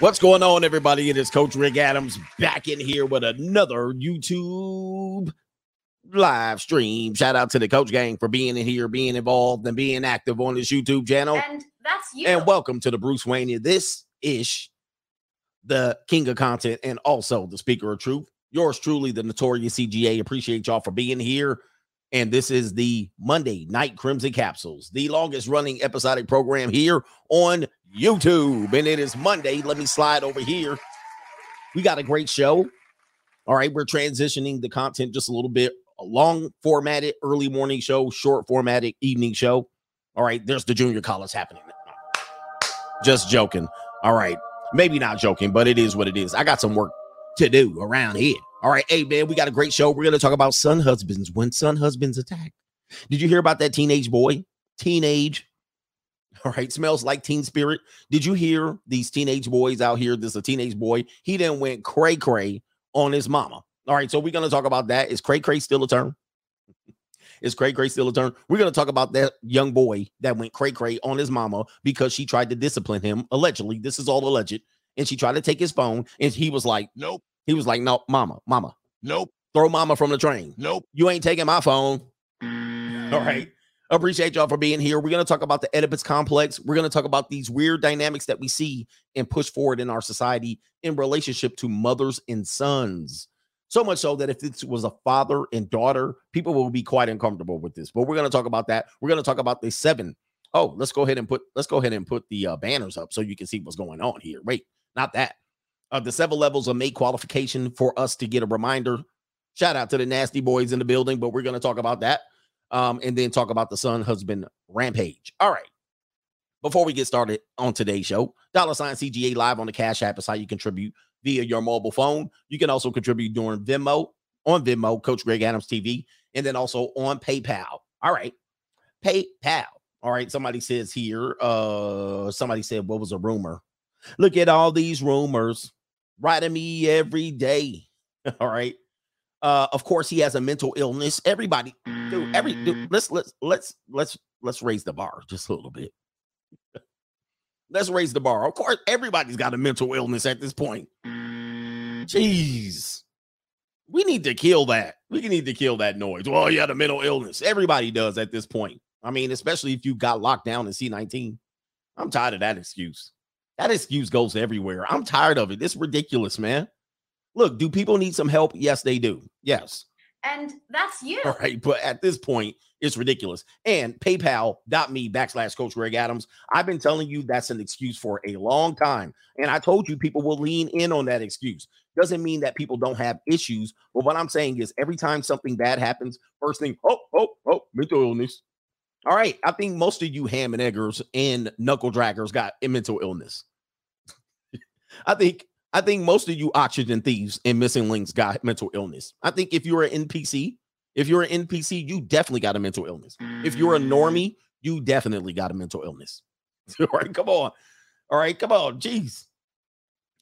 What's going on, everybody? It is Coach Greg Adams back in here with another YouTube live stream. Shout out to the Coach Gang for being in here, being involved, and being active on this YouTube channel. And that's you. And welcome to the Bruce Wayne. This ish, the king of content, and also the speaker of truth. Yours truly, the notorious CGA. Appreciate y'all for being here. And this is the Monday Night Crimson Capsules, the longest running episodic program here on YouTube. And it is Monday. Let me slide over here. We got a great show. All right, we're transitioning the content just a little bit. A long formatted early morning show, short formatted evening show. All right, there's the junior college happening. Just joking. All right, maybe not joking, but it is what it is. I got some work to do around here. All right, hey man, we got a great show. We're gonna talk about son husbands when son husbands attack. Did you hear about that teenage boy? Teenage. All right, smells like teen spirit. Did you hear these teenage boys out here? This is a teenage boy. He then went cray cray on his mama. All right, so we're gonna talk about that. Is cray cray still a term? Is cray cray still a term? We're gonna talk about that young boy that went cray cray on his mama because she tried to discipline him. Allegedly, this is all alleged, and she tried to take his phone, and he was like, "Nope." He was like, "No, mama, mama, nope. Throw mama from the train. Nope. You ain't taking my phone." All right. Appreciate y'all for being here. We're going to talk about the Oedipus complex. We're going to talk about these weird dynamics that we see and push forward in our society in relationship to mothers and sons. So much so that if this was a father and daughter, people will be quite uncomfortable with this. But we're going to talk about that. We're going to talk about the seven. Oh, let's go ahead and put let's go ahead and put the uh, banners up so you can see what's going on here. Wait, not that. Uh, the seven levels of mate qualification for us to get a reminder. Shout out to the nasty boys in the building, but we're going to talk about that um, and then talk about the son husband rampage. All right. Before we get started on today's show, dollar sign CGA live on the Cash App is how you contribute via your mobile phone. You can also contribute during Venmo on Venmo, Coach Greg Adams TV, and then also on PayPal. All right. PayPal. All right. Somebody says here, uh, somebody said, what was a rumor? Look at all these rumors writing me every day. All right. Uh, of course, he has a mental illness. Everybody, dude, every dude, let's let's let's let's let's raise the bar just a little bit. let's raise the bar. Of course, everybody's got a mental illness at this point. Jeez. We need to kill that. We need to kill that noise. Well, you had a mental illness. Everybody does at this point. I mean, especially if you got locked down in C19. I'm tired of that excuse. That excuse goes everywhere. I'm tired of it. It's ridiculous, man. Look, do people need some help? Yes, they do. Yes. And that's you. All right. But at this point, it's ridiculous. And paypal.me backslash coach Greg Adams. I've been telling you that's an excuse for a long time. And I told you people will lean in on that excuse. Doesn't mean that people don't have issues. But what I'm saying is every time something bad happens, first thing, oh, oh, oh, mental illness. All right. I think most of you ham and eggers and knuckle draggers got a mental illness. I think I think most of you oxygen thieves and missing links got mental illness. I think if you're an NPC, if you're an NPC, you definitely got a mental illness. If you're a Mm. normie, you definitely got a mental illness. All right, come on. All right, come on. Jeez.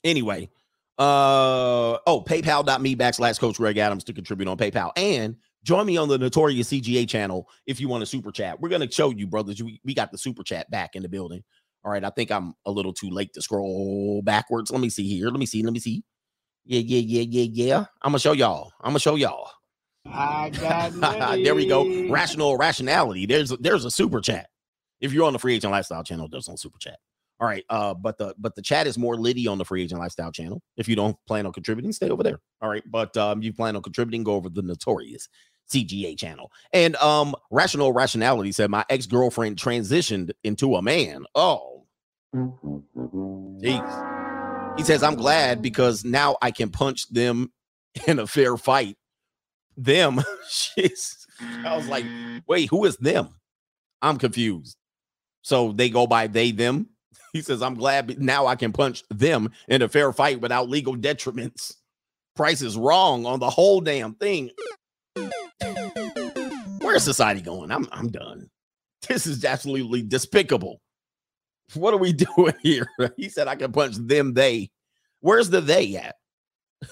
Anyway, uh oh, paypal.me backslash coach Greg Adams to contribute on PayPal. And join me on the notorious CGA channel if you want a super chat. We're gonna show you, brothers. We, we got the super chat back in the building. All right, I think I'm a little too late to scroll backwards. Let me see here. Let me see. Let me see. Yeah, yeah, yeah, yeah, yeah. I'm gonna show y'all. I'm gonna show y'all. I got there we go. Rational rationality. There's there's a super chat. If you're on the free agent lifestyle channel, there's no super chat. All right. Uh, but the but the chat is more Liddy on the free agent lifestyle channel. If you don't plan on contributing, stay over there. All right. But um, you plan on contributing, go over the notorious CGA channel. And um, rational rationality said my ex-girlfriend transitioned into a man. Oh, jeez. He says, I'm glad because now I can punch them in a fair fight. Them, she's I was like, wait, who is them? I'm confused. So they go by they, them. He says, I'm glad now I can punch them in a fair fight without legal detriments. Price is wrong on the whole damn thing. Where's society going? I'm I'm done. This is absolutely despicable. What are we doing here? He said I can punch them, they. Where's the they at?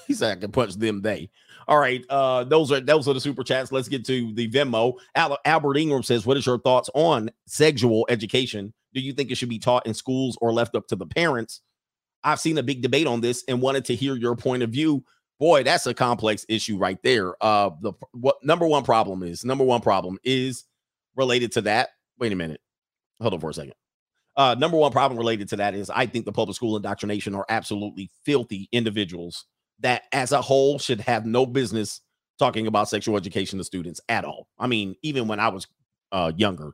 He said I can punch them, they. All right. Uh, those are those are the super chats. Let's get to the Venmo. Al- Albert Ingram says, What is your thoughts on sexual education? Do you think it should be taught in schools or left up to the parents? I've seen a big debate on this and wanted to hear your point of view. Boy, that's a complex issue right there. Uh, the what number one problem is number one problem is related to that. Wait a minute, hold on for a second. Uh, number one problem related to that is I think the public school indoctrination are absolutely filthy individuals that, as a whole, should have no business talking about sexual education to students at all. I mean, even when I was uh, younger,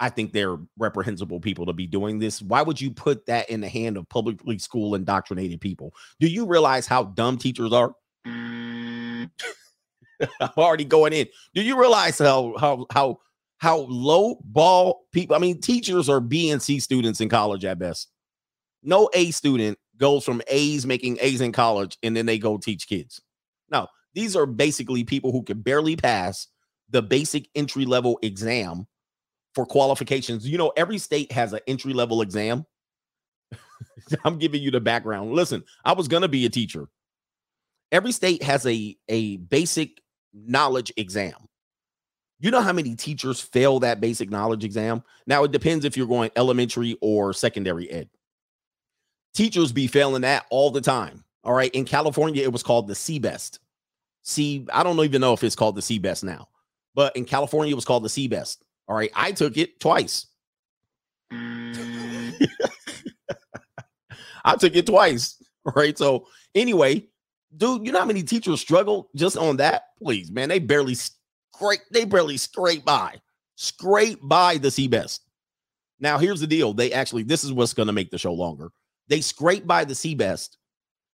I think they're reprehensible people to be doing this. Why would you put that in the hand of publicly school indoctrinated people? Do you realize how dumb teachers are? Mm. I'm already going in. Do you realize how how how how low ball people? I mean, teachers are B and C students in college at best. No A student goes from A's making A's in college and then they go teach kids. No, these are basically people who can barely pass the basic entry level exam for qualifications. You know, every state has an entry level exam. I'm giving you the background. Listen, I was going to be a teacher. Every state has a a basic knowledge exam. You know how many teachers fail that basic knowledge exam? Now it depends if you're going elementary or secondary ed. Teachers be failing that all the time. All right. In California, it was called the CBEST. See, I don't even know if it's called the CBEST now, but in California, it was called the CBEST. All right. I took it twice. Mm. I took it twice. Right. So, anyway, dude, you know how many teachers struggle just on that? Please, man, they barely scrape, they barely scrape by, scrape by the CBEST. Now, here's the deal. They actually, this is what's going to make the show longer. They scrape by the CBEST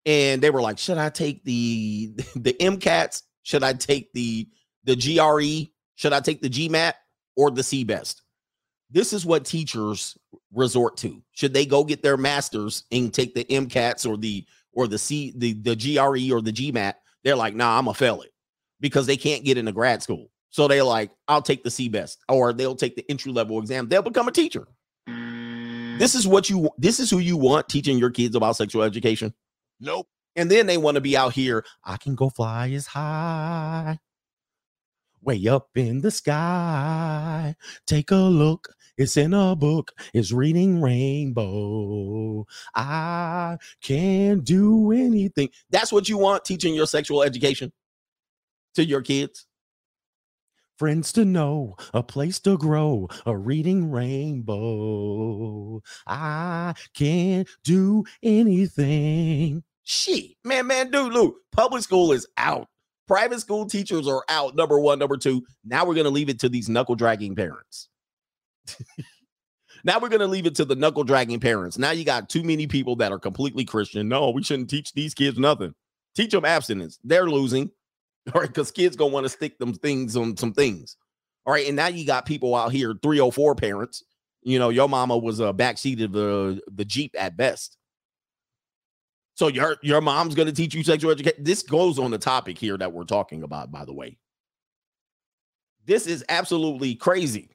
and they were like, should I take the the MCATs? Should I take the the GRE? Should I take the GMAT or the CBEST. This is what teachers resort to. Should they go get their masters and take the MCATs or the or the C the the GRE or the GMAT? They're like, nah, I'm gonna fail it because they can't get into grad school. So they're like, I'll take the CBEST, or they'll take the entry level exam. They'll become a teacher. This is what you this is who you want teaching your kids about sexual education. Nope. And then they want to be out here. I can go fly as high, way up in the sky. Take a look. It's in a book. It's reading rainbow. I can do anything. That's what you want teaching your sexual education to your kids. Friends to know, a place to grow, a reading rainbow. I can do anything. Shit, man, man, dude, Lou, public school is out. Private school teachers are out. Number one, number two. Now we're gonna leave it to these knuckle dragging parents. now we're gonna leave it to the knuckle dragging parents. Now you got too many people that are completely Christian. No, we shouldn't teach these kids nothing. Teach them abstinence. They're losing. All right, because kids gonna want to stick them things on some things. All right, and now you got people out here, 304 parents. You know, your mama was uh, a backseat of the the Jeep at best. So your your mom's going to teach you sexual education. This goes on the topic here that we're talking about, by the way. This is absolutely crazy.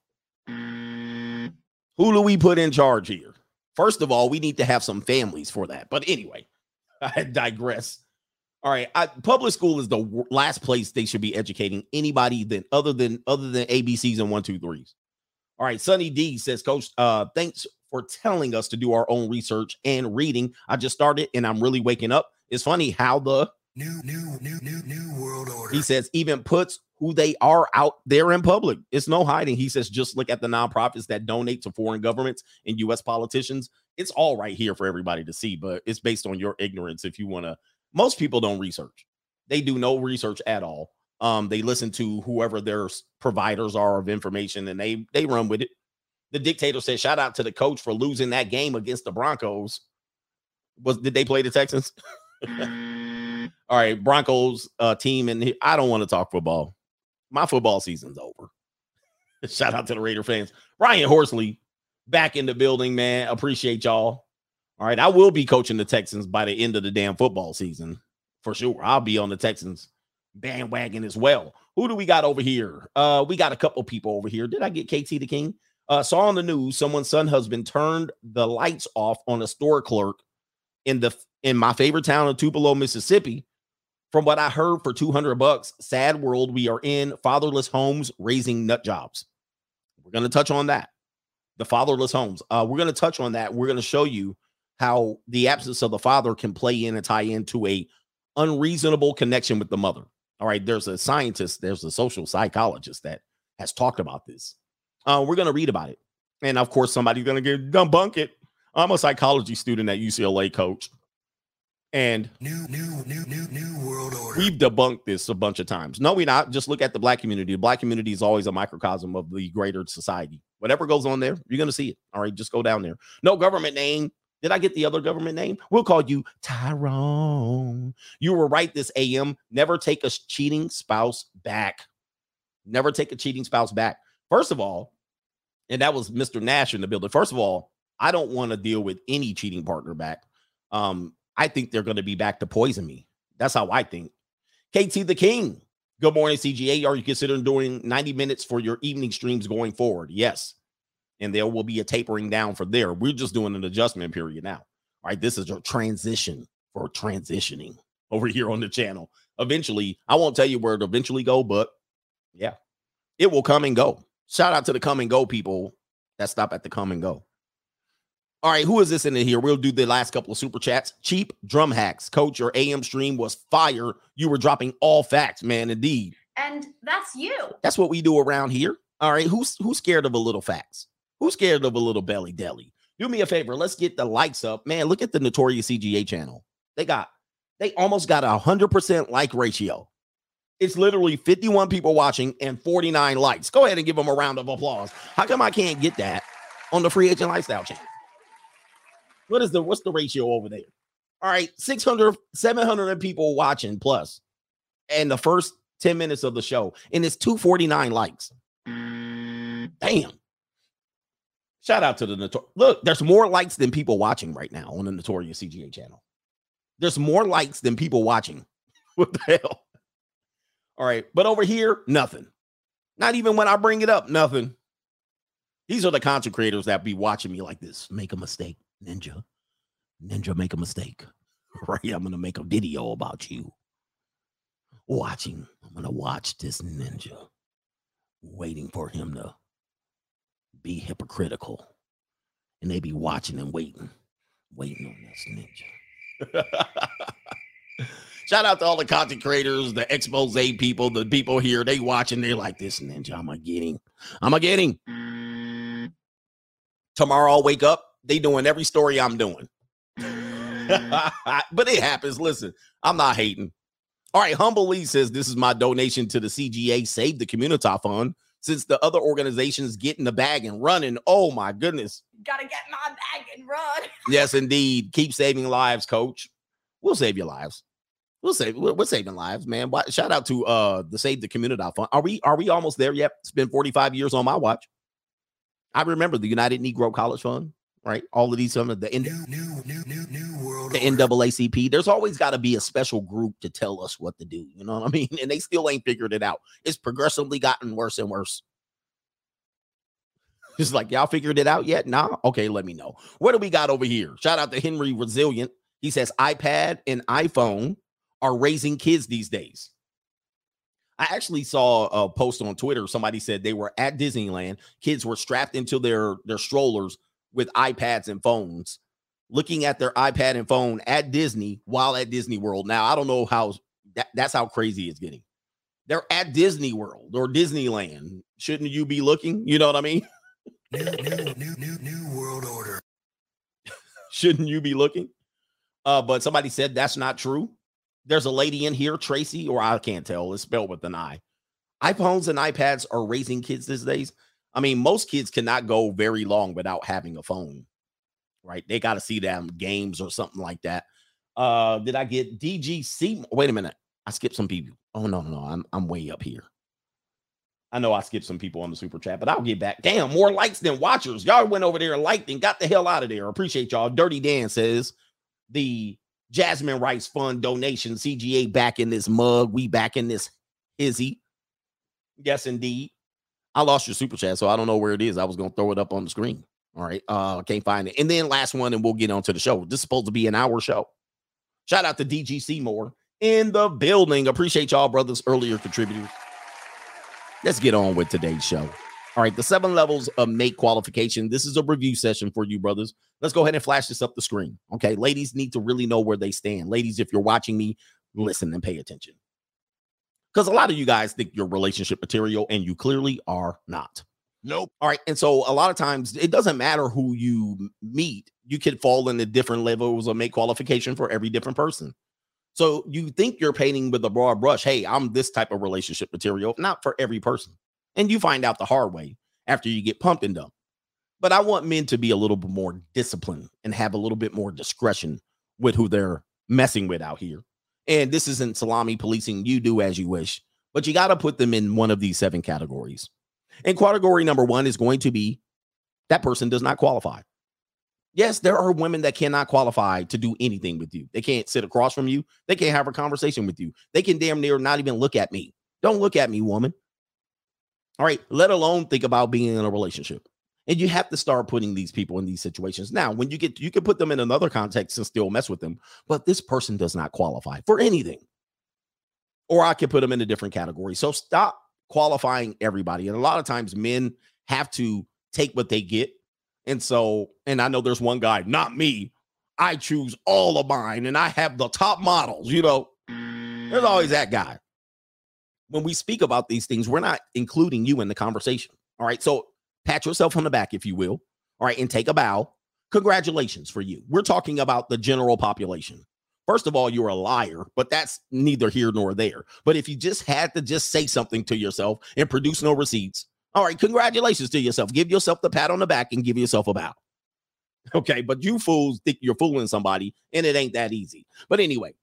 Who do we put in charge here? First of all, we need to have some families for that. But anyway, I digress. All right, I, public school is the last place they should be educating anybody than other than other than ABCs and one two threes. All right, Sunny D says, Coach, uh, thanks for telling us to do our own research and reading. I just started and I'm really waking up. It's funny how the New, new, new, new, new world order. he says even puts who they are out there in public. It's no hiding. He says just look at the nonprofits that donate to foreign governments and US politicians. It's all right here for everybody to see, but it's based on your ignorance if you want to. Most people don't research. They do no research at all. Um they listen to whoever their providers are of information and they they run with it. The dictator said shout out to the coach for losing that game against the Broncos. Was did they play the Texans? All right, Broncos uh team, and I don't want to talk football. My football season's over. Shout out to the Raider fans. Ryan Horsley back in the building, man. Appreciate y'all. All right, I will be coaching the Texans by the end of the damn football season for sure. I'll be on the Texans bandwagon as well. Who do we got over here? Uh, we got a couple people over here. Did I get KT the King? Uh, saw on the news someone's son husband turned the lights off on a store clerk in the in my favorite town of Tupelo, Mississippi. From what I heard for 200 bucks, sad world we are in, fatherless homes raising nut jobs. We're going to touch on that. The fatherless homes. Uh, we're going to touch on that. We're going to show you how the absence of the father can play in and tie into a unreasonable connection with the mother. All right, there's a scientist, there's a social psychologist that has talked about this. Uh, we're going to read about it. And of course, somebody's going to get debunk it. I'm a psychology student at UCLA, coach. And New, new, new, new, new world order. we've debunked this a bunch of times. No, we not. Just look at the black community. The black community is always a microcosm of the greater society. Whatever goes on there, you're going to see it. All right, just go down there. No government name. Did I get the other government name? We'll call you Tyrone. You were right this AM. Never take a cheating spouse back. Never take a cheating spouse back. First of all, and that was Mr. Nash in the building. First of all, I don't want to deal with any cheating partner back. Um, I think they're going to be back to poison me. That's how I think. KT the King. Good morning, CGA. Are you considering doing 90 minutes for your evening streams going forward? Yes. And there will be a tapering down for there. We're just doing an adjustment period now. All right. This is a transition for transitioning over here on the channel. Eventually, I won't tell you where it eventually go, but yeah, it will come and go. Shout out to the come and go people that stop at the come and go. All right, who is this in here? We'll do the last couple of super chats. Cheap drum hacks. Coach, your AM stream was fire. You were dropping all facts, man. Indeed. And that's you. That's what we do around here. All right. Who's who's scared of a little facts? Who's scared of a little belly deli? Do me a favor. Let's get the likes up. Man, look at the notorious CGA channel. They got they almost got a hundred percent like ratio. It's literally 51 people watching and 49 likes. Go ahead and give them a round of applause. How come I can't get that on the free agent lifestyle channel? What is the what's the ratio over there? All right, 600, 700 people watching plus, and the first 10 minutes of the show, and it's 249 likes. Damn. Shout out to the Notor- look. There's more likes than people watching right now on the Notorious CGA channel. There's more likes than people watching. What the hell? All right, but over here, nothing. Not even when I bring it up, nothing. These are the content creators that be watching me like this. Make a mistake, Ninja. Ninja, make a mistake. Right? I'm gonna make a video about you. Watching. I'm gonna watch this ninja. Waiting for him to be hypocritical. And they be watching and waiting, waiting on this ninja. Shout out to all the content creators, the expose people, the people here. They watching, they like this ninja. I'm gonna get him. I'm gonna get him. Tomorrow I'll wake up. They doing every story I'm doing. but it happens. Listen, I'm not hating. All right, Humble Lee says this is my donation to the CGA Save the Community Fund. Since the other organizations get in the bag and running, oh my goodness. Gotta get my bag and run. Yes, indeed. Keep saving lives, coach. We'll save your lives. We'll save we're, we're saving lives, man. Why- Shout out to uh the Save the Community Fund. Are we are we almost there yet? It's been 45 years on my watch. I remember the United Negro College Fund, right? All of these some of the N- New, new, new, new, new world the. NAACP. There's always got to be a special group to tell us what to do. You know what I mean? And they still ain't figured it out. It's progressively gotten worse and worse. It's like y'all figured it out yet? Nah. Okay, let me know. What do we got over here? Shout out to Henry Resilient. He says iPad and iPhone are raising kids these days. I actually saw a post on Twitter. Somebody said they were at Disneyland. Kids were strapped into their their strollers with iPads and phones, looking at their iPad and phone at Disney while at Disney World. Now I don't know how that, that's how crazy it's getting. They're at Disney World or Disneyland. Shouldn't you be looking? You know what I mean? New, new, new, new, new world order. Shouldn't you be looking? Uh, but somebody said that's not true. There's a lady in here, Tracy, or I can't tell. It's spelled with an I. iPhones and iPads are raising kids these days. I mean, most kids cannot go very long without having a phone, right? They got to see them games or something like that. Uh, did I get DGC? Wait a minute. I skipped some people. Oh no, no, no. I'm I'm way up here. I know I skipped some people on the super chat, but I'll get back. Damn, more likes than watchers. Y'all went over there and liked and got the hell out of there. Appreciate y'all. Dirty Dan says the Jasmine Rice Fund donation, CGA back in this mug. We back in this hizzy. Yes, indeed. I lost your super chat, so I don't know where it is. I was gonna throw it up on the screen. All right. Uh, can't find it. And then last one, and we'll get on to the show. This is supposed to be an hour show. Shout out to DGC Moore in the building. Appreciate y'all, brothers, earlier contributors. Let's get on with today's show. All right, the seven levels of mate qualification. This is a review session for you, brothers. Let's go ahead and flash this up the screen. Okay, ladies need to really know where they stand. Ladies, if you're watching me, listen and pay attention. Because a lot of you guys think you're relationship material, and you clearly are not. Nope. All right. And so a lot of times it doesn't matter who you meet, you could fall into different levels of mate qualification for every different person. So you think you're painting with a broad brush. Hey, I'm this type of relationship material, not for every person. And you find out the hard way after you get pumped and dumped. But I want men to be a little bit more disciplined and have a little bit more discretion with who they're messing with out here. And this isn't salami policing. You do as you wish, but you got to put them in one of these seven categories. And category number one is going to be that person does not qualify. Yes, there are women that cannot qualify to do anything with you. They can't sit across from you. They can't have a conversation with you. They can damn near not even look at me. Don't look at me, woman. All right, let alone think about being in a relationship. And you have to start putting these people in these situations. Now, when you get, you can put them in another context and still mess with them, but this person does not qualify for anything. Or I could put them in a different category. So stop qualifying everybody. And a lot of times men have to take what they get. And so, and I know there's one guy, not me. I choose all of mine and I have the top models, you know. There's always that guy. When we speak about these things, we're not including you in the conversation. All right. So pat yourself on the back, if you will. All right. And take a bow. Congratulations for you. We're talking about the general population. First of all, you're a liar, but that's neither here nor there. But if you just had to just say something to yourself and produce no receipts, all right, congratulations to yourself. Give yourself the pat on the back and give yourself a bow. Okay, but you fools think you're fooling somebody, and it ain't that easy. But anyway,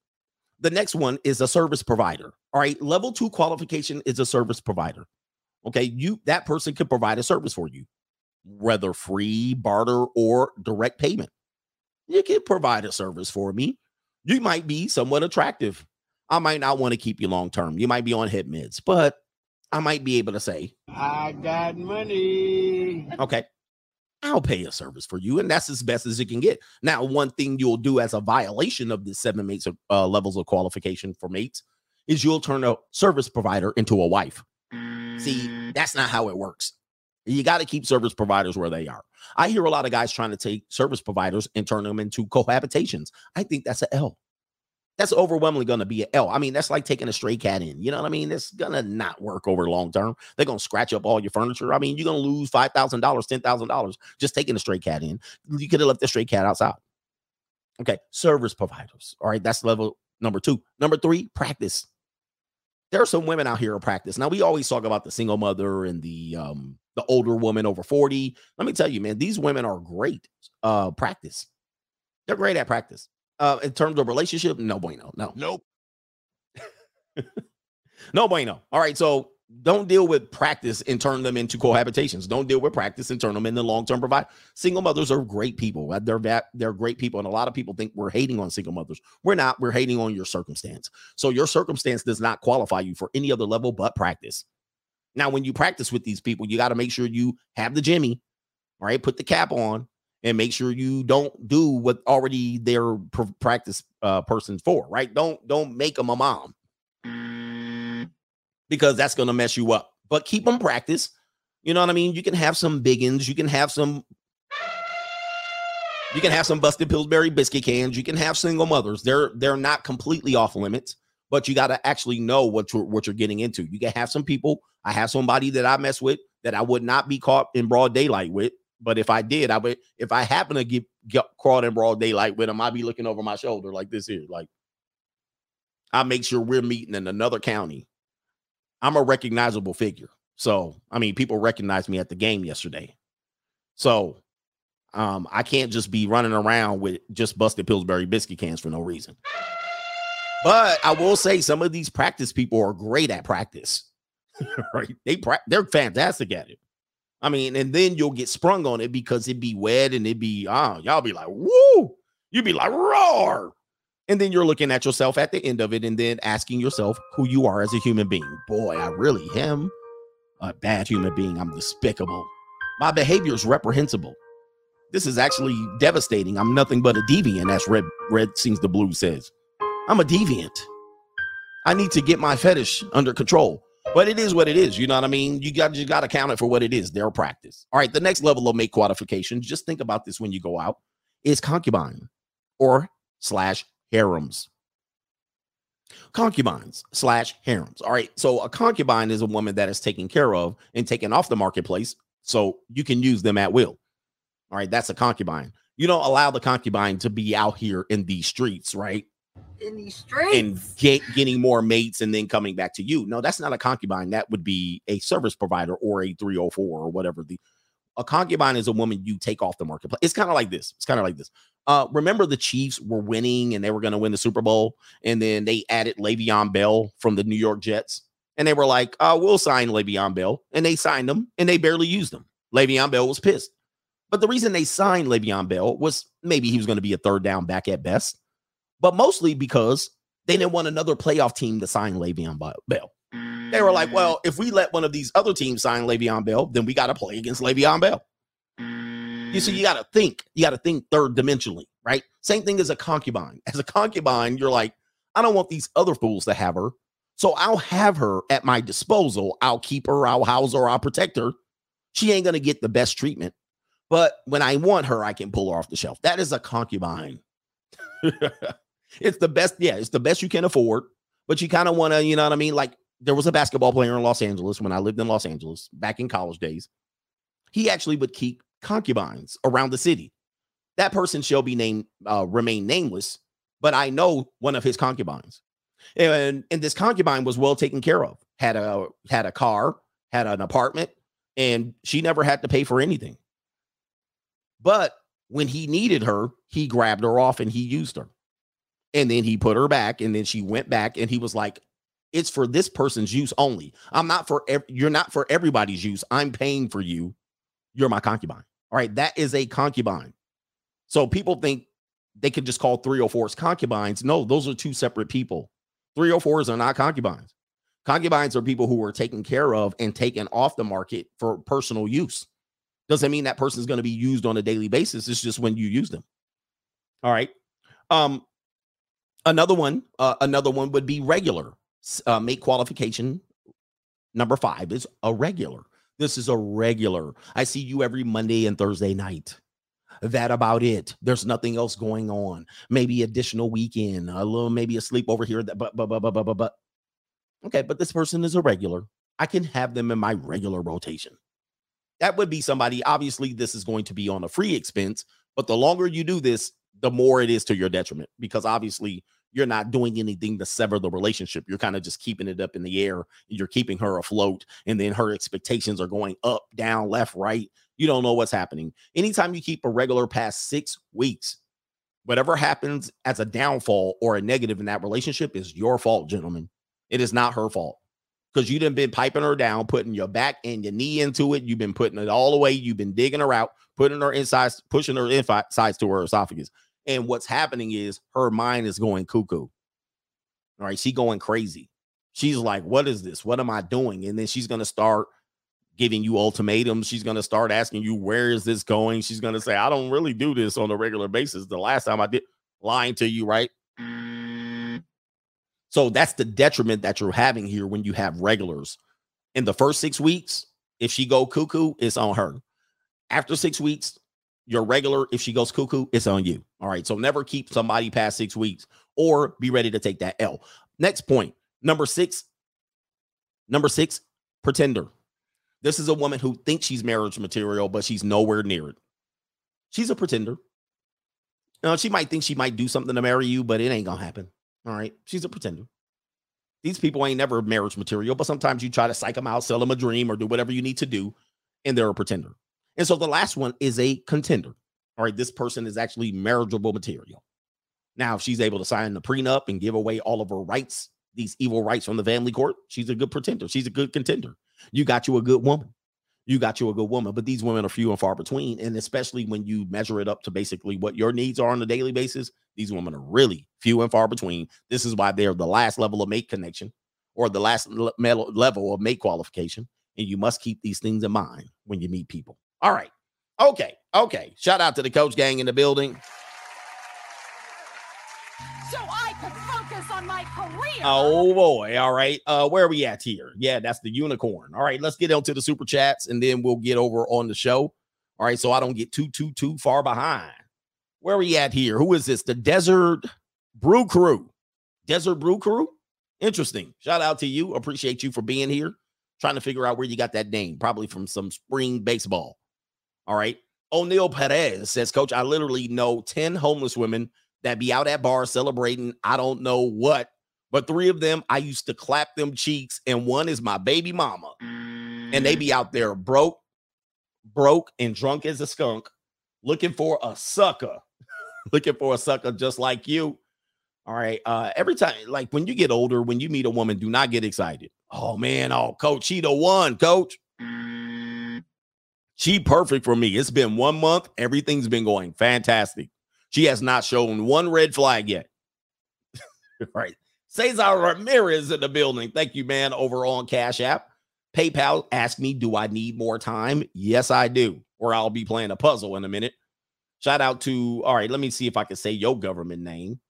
the next one is a service provider. All right, level two qualification is a service provider. Okay, you that person could provide a service for you, whether free, barter, or direct payment. You can provide a service for me. You might be somewhat attractive. I might not want to keep you long term. You might be on hit mids, but I might be able to say, I got money. okay, I'll pay a service for you. And that's as best as it can get. Now, one thing you'll do as a violation of the seven mates of, uh, levels of qualification for mates is you'll turn a service provider into a wife. See, that's not how it works. You got to keep service providers where they are. I hear a lot of guys trying to take service providers and turn them into cohabitations. I think that's an L. That's overwhelmingly going to be an L. I mean, that's like taking a stray cat in. You know what I mean? It's going to not work over long term. They're going to scratch up all your furniture. I mean, you're going to lose $5,000, $10,000 just taking a stray cat in. You could have left the stray cat outside. Okay. Service providers. All right. That's level number two. Number three, practice. There are some women out here who practice. Now, we always talk about the single mother and the um the older woman over 40. Let me tell you, man, these women are great uh practice. They're great at practice. Uh in terms of relationship, no bueno. No. Nope. No bueno. All right, so don't deal with practice and turn them into cohabitations. Don't deal with practice and turn them into long-term provide. Single mothers are great people. Uh, They're that they're great people, and a lot of people think we're hating on single mothers. We're not. We're hating on your circumstance. So your circumstance does not qualify you for any other level but practice. Now, when you practice with these people, you got to make sure you have the Jimmy. All right, put the cap on and make sure you don't do what already their pr- practice uh, person's for. Right? Don't don't make them a mom because that's to mess you up. But keep them practice. You know what I mean? You can have some biggins. You can have some. You can have some busted Pillsbury biscuit cans. You can have single mothers. They're they're not completely off limits, but you got to actually know what you're what you're getting into. You can have some people. I have somebody that I mess with that I would not be caught in broad daylight with. But if I did, I would. If I happen to get, get in broad daylight with them, I'd be looking over my shoulder like this here. Like I make sure we're meeting in another county. I'm a recognizable figure. So, I mean, people recognized me at the game yesterday. So, um, I can't just be running around with just busted Pillsbury biscuit cans for no reason. But I will say some of these practice people are great at practice. right? They pra- they're fantastic at it. I mean, and then you'll get sprung on it because it'd be wet and it'd be ah, y'all be like, woo, you'd be like, roar. And then you're looking at yourself at the end of it and then asking yourself who you are as a human being. Boy, I really am a bad human being. I'm despicable. My behavior is reprehensible. This is actually devastating. I'm nothing but a deviant, as Red Red Sings the Blue says. I'm a deviant. I need to get my fetish under control. But it is what it is. You know what I mean? You got you got to count it for what it is. Their practice. All right. The next level of mate qualification. Just think about this when you go out. Is concubine or slash harems. Concubines slash harems. All right. So a concubine is a woman that is taken care of and taken off the marketplace, so you can use them at will. All right. That's a concubine. You don't allow the concubine to be out here in these streets, right? In these streets. and get, getting more mates and then coming back to you. No, that's not a concubine. That would be a service provider or a 304 or whatever. The a concubine is a woman you take off the marketplace. It's kind of like this. It's kind of like this. Uh, remember the Chiefs were winning and they were going to win the Super Bowl, and then they added Le'Veon Bell from the New York Jets, and they were like, uh, "We'll sign Le'Veon Bell," and they signed him, and they barely used him. Le'Veon Bell was pissed, but the reason they signed Le'Veon Bell was maybe he was going to be a third down back at best, but mostly because they didn't want another playoff team to sign Le'Veon Bell. They were like, mm. well, if we let one of these other teams sign Le'Veon Bell, then we got to play against Le'Veon Bell. You see, you mm. got to think. You got to think third dimensionally, right? Same thing as a concubine. As a concubine, you're like, I don't want these other fools to have her. So I'll have her at my disposal. I'll keep her, I'll house her, I'll protect her. She ain't going to get the best treatment. But when I want her, I can pull her off the shelf. That is a concubine. it's the best. Yeah, it's the best you can afford. But you kind of want to, you know what I mean? Like there was a basketball player in Los Angeles when I lived in Los Angeles back in college days. He actually would keep concubines around the city. That person shall be named, uh, remain nameless, but I know one of his concubines. And, and this concubine was well taken care of, had a had a car, had an apartment, and she never had to pay for anything. But when he needed her, he grabbed her off and he used her. And then he put her back, and then she went back, and he was like, it's for this person's use only. I'm not for ev- you're not for everybody's use. I'm paying for you. You're my concubine. All right, that is a concubine. So people think they could just call 304s concubines. No, those are two separate people. 304s are not concubines. Concubines are people who are taken care of and taken off the market for personal use. Doesn't mean that person is going to be used on a daily basis. It's just when you use them. All right. Um, another one, uh, another one would be regular uh, mate qualification number five is a regular. This is a regular. I see you every Monday and Thursday night. That about it. There's nothing else going on. Maybe additional weekend, a little maybe a sleepover here. That but but but but but but. but. Okay, but this person is a regular. I can have them in my regular rotation. That would be somebody. Obviously, this is going to be on a free expense, but the longer you do this, the more it is to your detriment because obviously you're not doing anything to sever the relationship. You're kind of just keeping it up in the air. You're keeping her afloat, and then her expectations are going up, down, left, right. You don't know what's happening. Anytime you keep a regular past six weeks, whatever happens as a downfall or a negative in that relationship is your fault, gentlemen. It is not her fault because you done been piping her down, putting your back and your knee into it. You've been putting it all the way. You've been digging her out, putting her inside, pushing her insides to her esophagus. And what's happening is her mind is going cuckoo. All right, she going crazy. She's like, "What is this? What am I doing?" And then she's gonna start giving you ultimatums. She's gonna start asking you, "Where is this going?" She's gonna say, "I don't really do this on a regular basis. The last time I did, lying to you, right?" Mm. So that's the detriment that you're having here when you have regulars. In the first six weeks, if she go cuckoo, it's on her. After six weeks, your regular, if she goes cuckoo, it's on you. All right. So never keep somebody past six weeks or be ready to take that L. Next point. Number six. Number six, pretender. This is a woman who thinks she's marriage material, but she's nowhere near it. She's a pretender. Now, she might think she might do something to marry you, but it ain't gonna happen. All right. She's a pretender. These people ain't never marriage material, but sometimes you try to psych them out, sell them a dream, or do whatever you need to do, and they're a pretender. And so the last one is a contender. All right, this person is actually marriageable material. Now, if she's able to sign the prenup and give away all of her rights, these evil rights from the family court, she's a good pretender. She's a good contender. You got you a good woman. You got you a good woman, but these women are few and far between. And especially when you measure it up to basically what your needs are on a daily basis, these women are really few and far between. This is why they're the last level of mate connection or the last level of mate qualification. And you must keep these things in mind when you meet people. All right. Okay. Okay. Shout out to the coach gang in the building. So I could focus on my career. Oh boy. All right. Uh, where are we at here? Yeah, that's the unicorn. All right, let's get into the super chats and then we'll get over on the show. All right, so I don't get too too too far behind. Where are we at here? Who is this? The Desert Brew Crew. Desert Brew Crew? Interesting. Shout out to you. Appreciate you for being here. Trying to figure out where you got that name. Probably from some spring baseball. All right. O'Neill Perez says, Coach, I literally know 10 homeless women that be out at bars celebrating I don't know what, but three of them I used to clap them cheeks, and one is my baby mama. And they be out there broke, broke, and drunk as a skunk, looking for a sucker, looking for a sucker just like you. All right. Uh, every time, like when you get older, when you meet a woman, do not get excited. Oh man, oh coach, she the one, coach. She perfect for me. It's been one month. Everything's been going fantastic. She has not shown one red flag yet. right. Cesar Ramirez in the building. Thank you, man. Over on Cash App. PayPal asked me, do I need more time? Yes, I do. Or I'll be playing a puzzle in a minute. Shout out to, all right, let me see if I can say your government name.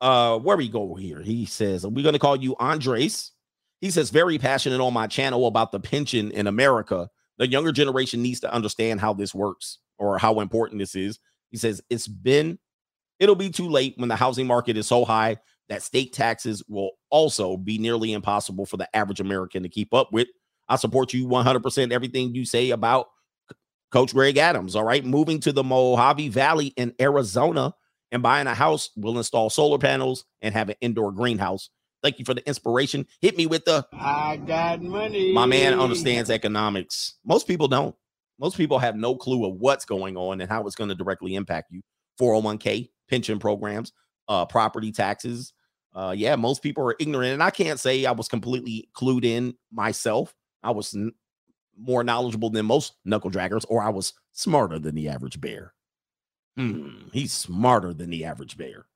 Uh, where we go here? He says, We're gonna call you Andres. He says, very passionate on my channel about the pension in America. The younger generation needs to understand how this works or how important this is. He says, It's been, it'll be too late when the housing market is so high that state taxes will also be nearly impossible for the average American to keep up with. I support you 100% everything you say about Coach Greg Adams. All right. Moving to the Mojave Valley in Arizona and buying a house, we'll install solar panels and have an indoor greenhouse. Thank you for the inspiration. Hit me with the I got money. my man understands economics. Most people don't. Most people have no clue of what's going on and how it's going to directly impact you. 401k, pension programs, uh, property taxes. Uh, yeah, most people are ignorant. And I can't say I was completely clued in myself. I was n- more knowledgeable than most knuckle draggers, or I was smarter than the average bear. Hmm, he's smarter than the average bear.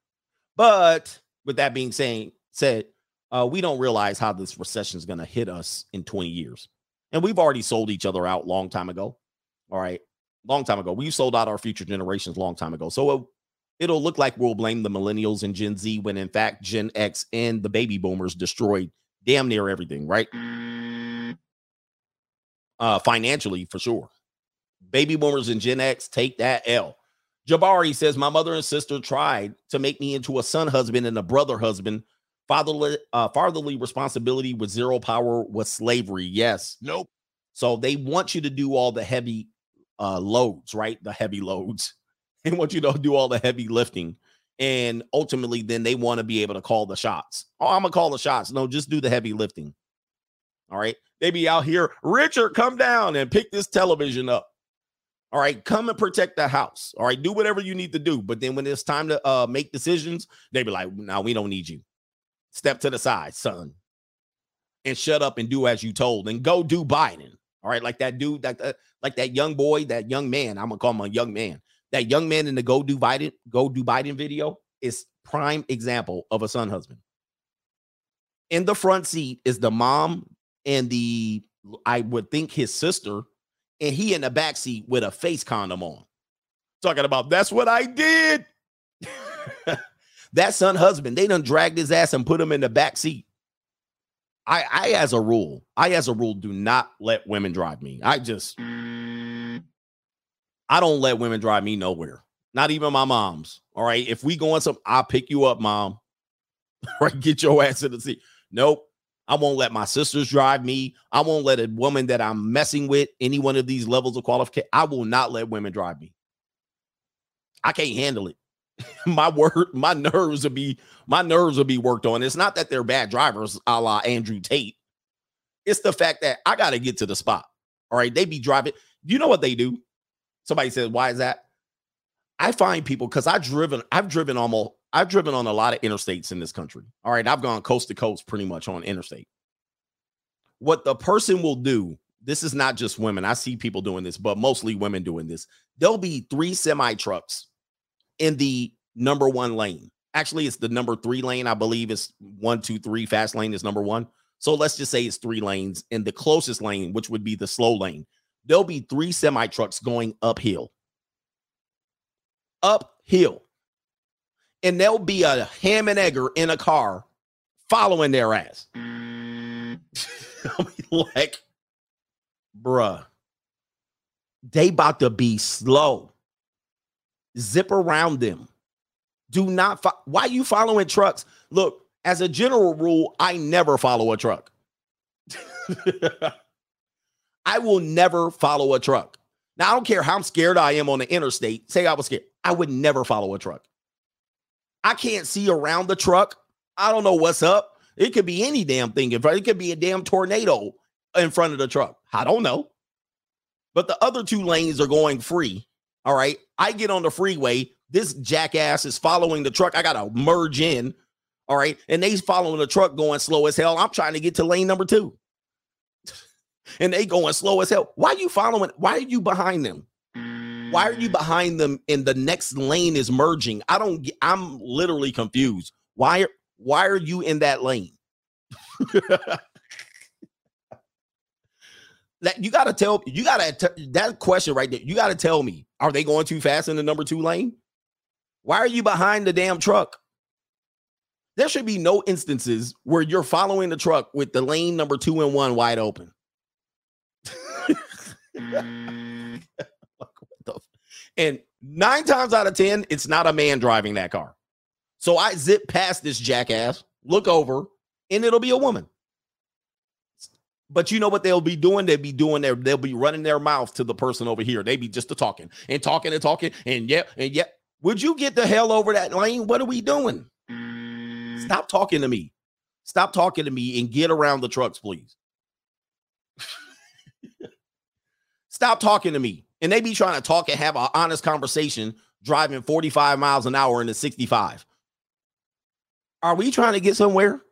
But with that being saying, said, uh, we don't realize how this recession is going to hit us in 20 years. And we've already sold each other out long time ago. All right. Long time ago. We sold out our future generations long time ago. So it, it'll look like we'll blame the millennials and Gen Z when in fact Gen X and the baby boomers destroyed damn near everything, right? Uh financially for sure. Baby boomers and Gen X take that L. Jabari says, My mother and sister tried to make me into a son husband and a brother husband. Fatherly, uh, fatherly responsibility with zero power was slavery. Yes. Nope. So they want you to do all the heavy uh, loads, right? The heavy loads. They want you to do all the heavy lifting. And ultimately, then they want to be able to call the shots. Oh, I'm going to call the shots. No, just do the heavy lifting. All right. They be out here, Richard, come down and pick this television up. All right, come and protect the house. All right, do whatever you need to do. But then when it's time to uh, make decisions, they be like, "No, we don't need you. Step to the side, son, and shut up and do as you told, and go do Biden." All right, like that dude, that uh, like that young boy, that young man. I'm gonna call him a young man. That young man in the go do Biden, go do Biden video is prime example of a son husband. In the front seat is the mom and the I would think his sister and he in the back seat with a face condom on. Talking about that's what I did. that son husband, they done dragged his ass and put him in the back seat. I, I, as a rule, I, as a rule, do not let women drive me. I just, I don't let women drive me nowhere. Not even my mom's. All right. If we go on some, I'll pick you up, mom. right. Get your ass in the seat. Nope. I won't let my sisters drive me. I won't let a woman that I'm messing with any one of these levels of qualification. I will not let women drive me. I can't handle it. my word, my nerves will be my nerves will be worked on. It's not that they're bad drivers, a la Andrew Tate. It's the fact that I got to get to the spot. All right, they be driving. You know what they do? Somebody says, "Why is that?" I find people because I've driven, I've driven almost I've driven on a lot of interstates in this country. All right, I've gone coast to coast pretty much on interstate. What the person will do, this is not just women. I see people doing this, but mostly women doing this. There'll be three semi trucks in the number one lane. Actually, it's the number three lane. I believe it's one, two, three. Fast lane is number one. So let's just say it's three lanes. In the closest lane, which would be the slow lane, there'll be three semi trucks going uphill. Uphill and there'll be a ham and egger in a car following their ass. Be like, bruh, they about to be slow. Zip around them. Do not. Fo- Why you following trucks? Look, as a general rule, I never follow a truck. I will never follow a truck. Now, I don't care how scared I am on the interstate. Say I was scared. I would never follow a truck. I can't see around the truck. I don't know what's up. It could be any damn thing in front. It could be a damn tornado in front of the truck. I don't know. But the other two lanes are going free. All right. I get on the freeway. This jackass is following the truck. I got to merge in. All right. And they's following the truck going slow as hell. I'm trying to get to lane number two. and they going slow as hell. Why are you following? Why are you behind them? Why are you behind them and the next lane is merging? I don't I'm literally confused. Why why are you in that lane? that you got to tell you got to that question right there. You got to tell me, are they going too fast in the number 2 lane? Why are you behind the damn truck? There should be no instances where you're following the truck with the lane number 2 and 1 wide open. Mm. F- and nine times out of ten, it's not a man driving that car. So I zip past this jackass, look over, and it'll be a woman. But you know what they'll be doing? They'll be doing their, they'll be running their mouth to the person over here. They be just a talking and talking and talking and yeah and yeah. Would you get the hell over that lane? What are we doing? Stop talking to me. Stop talking to me and get around the trucks, please. Stop talking to me. And they be trying to talk and have an honest conversation driving 45 miles an hour into 65. Are we trying to get somewhere?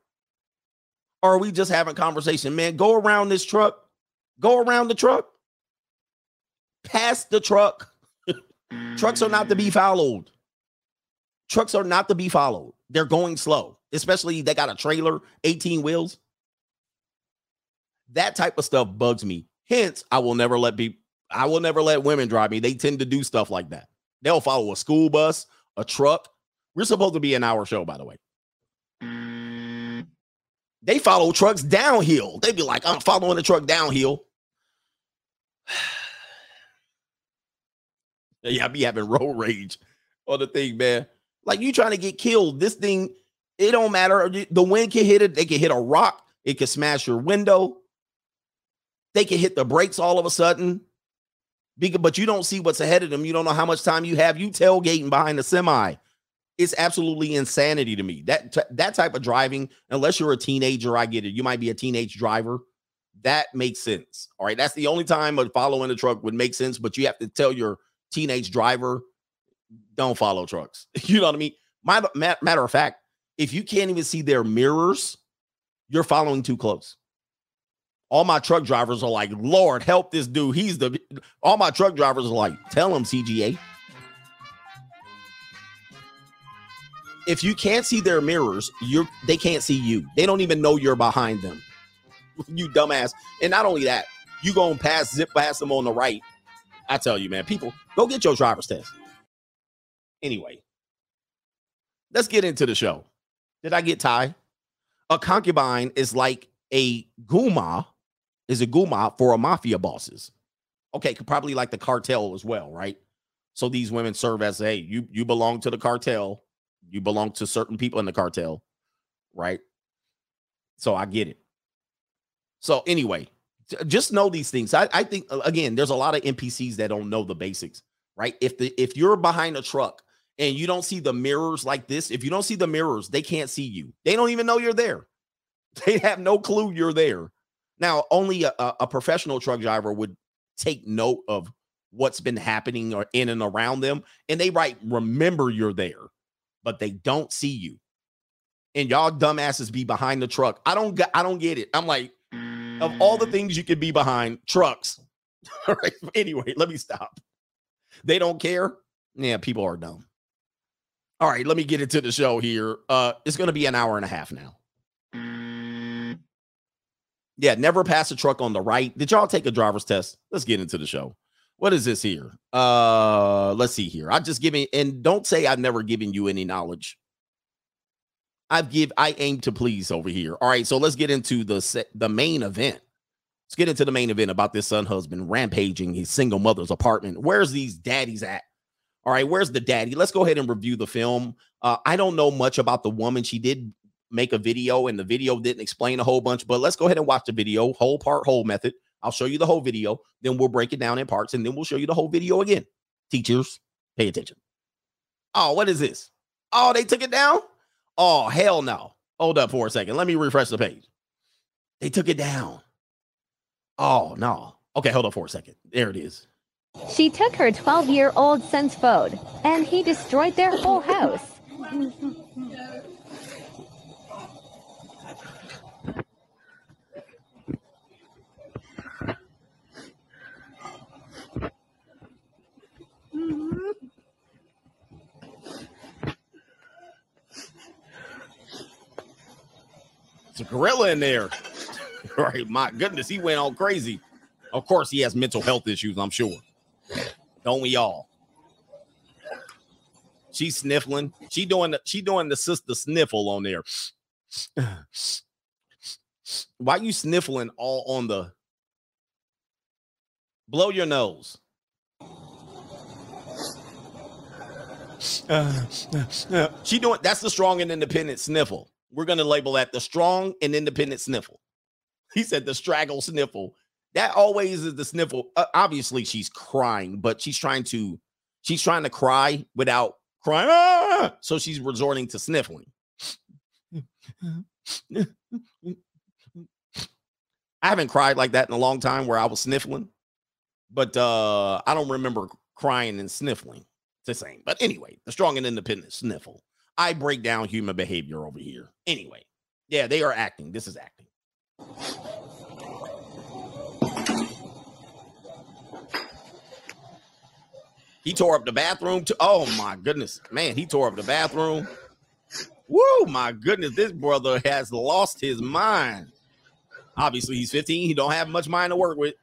Or are we just having conversation? Man, go around this truck. Go around the truck. Pass the truck. Trucks are not to be followed. Trucks are not to be followed. They're going slow, especially they got a trailer, 18 wheels. That type of stuff bugs me. Hence, I will never let be I will never let women drive me. They tend to do stuff like that. They'll follow a school bus, a truck. We're supposed to be an hour show, by the way. They follow trucks downhill. They be like, I'm following the truck downhill. yeah, I be having road rage on the thing, man. Like you trying to get killed. This thing, it don't matter. The wind can hit it. They can hit a rock. It can smash your window. They can hit the brakes all of a sudden. But you don't see what's ahead of them. You don't know how much time you have. You tailgating behind the semi. It's absolutely insanity to me. That that type of driving, unless you're a teenager, I get it. You might be a teenage driver. That makes sense. All right. That's the only time of following a truck would make sense. But you have to tell your teenage driver, don't follow trucks. You know what I mean? My, ma- matter of fact, if you can't even see their mirrors, you're following too close. All my truck drivers are like, Lord, help this dude. He's the all my truck drivers are like, tell him CGA. If you can't see their mirrors, you're they can't see you. They don't even know you're behind them. You dumbass. And not only that, you going past zip past them on the right. I tell you, man, people, go get your driver's test. Anyway, let's get into the show. Did I get Ty? A concubine is like a guma, is a guma for a mafia bosses. Okay, could probably like the cartel as well, right? So these women serve as hey, you you belong to the cartel, you belong to certain people in the cartel, right? So I get it. So anyway, just know these things. I, I think uh, again, there's a lot of NPCs that don't know the basics, right? If the if you're behind a truck and you don't see the mirrors like this, if you don't see the mirrors, they can't see you. They don't even know you're there. They have no clue you're there. Now, only a, a a professional truck driver would take note of what's been happening or in and around them, and they write, remember you're there, but they don't see you. And y'all dumbasses be behind the truck. I don't I don't get it. I'm like, of all the things you could be behind, trucks. All right. Anyway, let me stop. They don't care. Yeah, people are dumb. All right, let me get into the show here. Uh, it's gonna be an hour and a half now. Yeah, never pass a truck on the right. Did y'all take a driver's test? Let's get into the show. What is this here? Uh, let's see here. I just giving and don't say I've never given you any knowledge I've give I aim to please over here. All right, so let's get into the se- the main event. Let's get into the main event about this son husband rampaging his single mother's apartment. Where's these daddies at? All right, where's the daddy? Let's go ahead and review the film. Uh, I don't know much about the woman. She did make a video, and the video didn't explain a whole bunch, but let's go ahead and watch the video, whole part, whole method. I'll show you the whole video, then we'll break it down in parts, and then we'll show you the whole video again. Teachers, pay attention. Oh, what is this? Oh, they took it down? Oh, hell no. Hold up for a second. Let me refresh the page. They took it down. Oh, no. Okay, hold up for a second. There it is. She took her 12 year old son's phone and he destroyed their whole house. A gorilla in there. right. My goodness, he went all crazy. Of course, he has mental health issues, I'm sure. Don't we all? She's sniffling. She doing the she doing the sister sniffle on there. Why you sniffling all on the blow your nose? she doing that's the strong and independent sniffle. We're gonna label that the strong and independent sniffle. He said the straggle sniffle. That always is the sniffle. Uh, obviously, she's crying, but she's trying to she's trying to cry without crying. "Ah!" So she's resorting to sniffling. I haven't cried like that in a long time where I was sniffling, but uh I don't remember crying and sniffling. It's the same. But anyway, the strong and independent sniffle. I break down human behavior over here. Anyway, yeah, they are acting. This is acting. He tore up the bathroom. To, oh my goodness, man, he tore up the bathroom. Woo, my goodness, this brother has lost his mind. Obviously, he's 15. He don't have much mind to work with.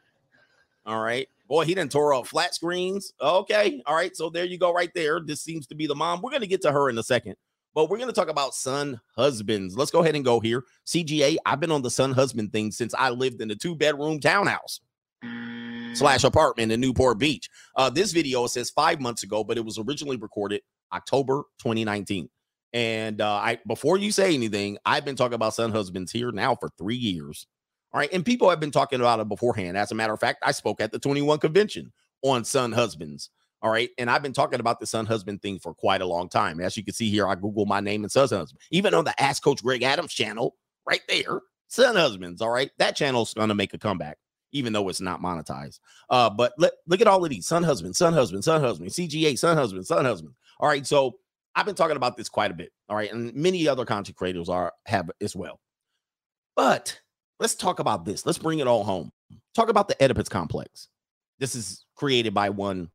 All right. Boy, he didn't tore up flat screens. Okay. All right. So there you go, right there. This seems to be the mom. We're going to get to her in a second, but we're going to talk about son husbands. Let's go ahead and go here. CGA, I've been on the son husband thing since I lived in a two bedroom townhouse slash apartment in Newport Beach. Uh, this video says five months ago, but it was originally recorded October 2019. And uh, I before you say anything, I've been talking about son husbands here now for three years. All right. And people have been talking about it beforehand. As a matter of fact, I spoke at the 21 convention on son husbands. All right. And I've been talking about the son husband thing for quite a long time. As you can see here, I Google my name and son husband, even on the Ask Coach Greg Adams channel right there, son husbands. All right. That channel's going to make a comeback, even though it's not monetized. Uh, but let, look at all of these son husband, son husband, son husband, CGA, son husband, son husband. All right. So I've been talking about this quite a bit. All right. And many other content creators are have as well. But let's talk about this. Let's bring it all home. Talk about the Oedipus complex. This is created by one,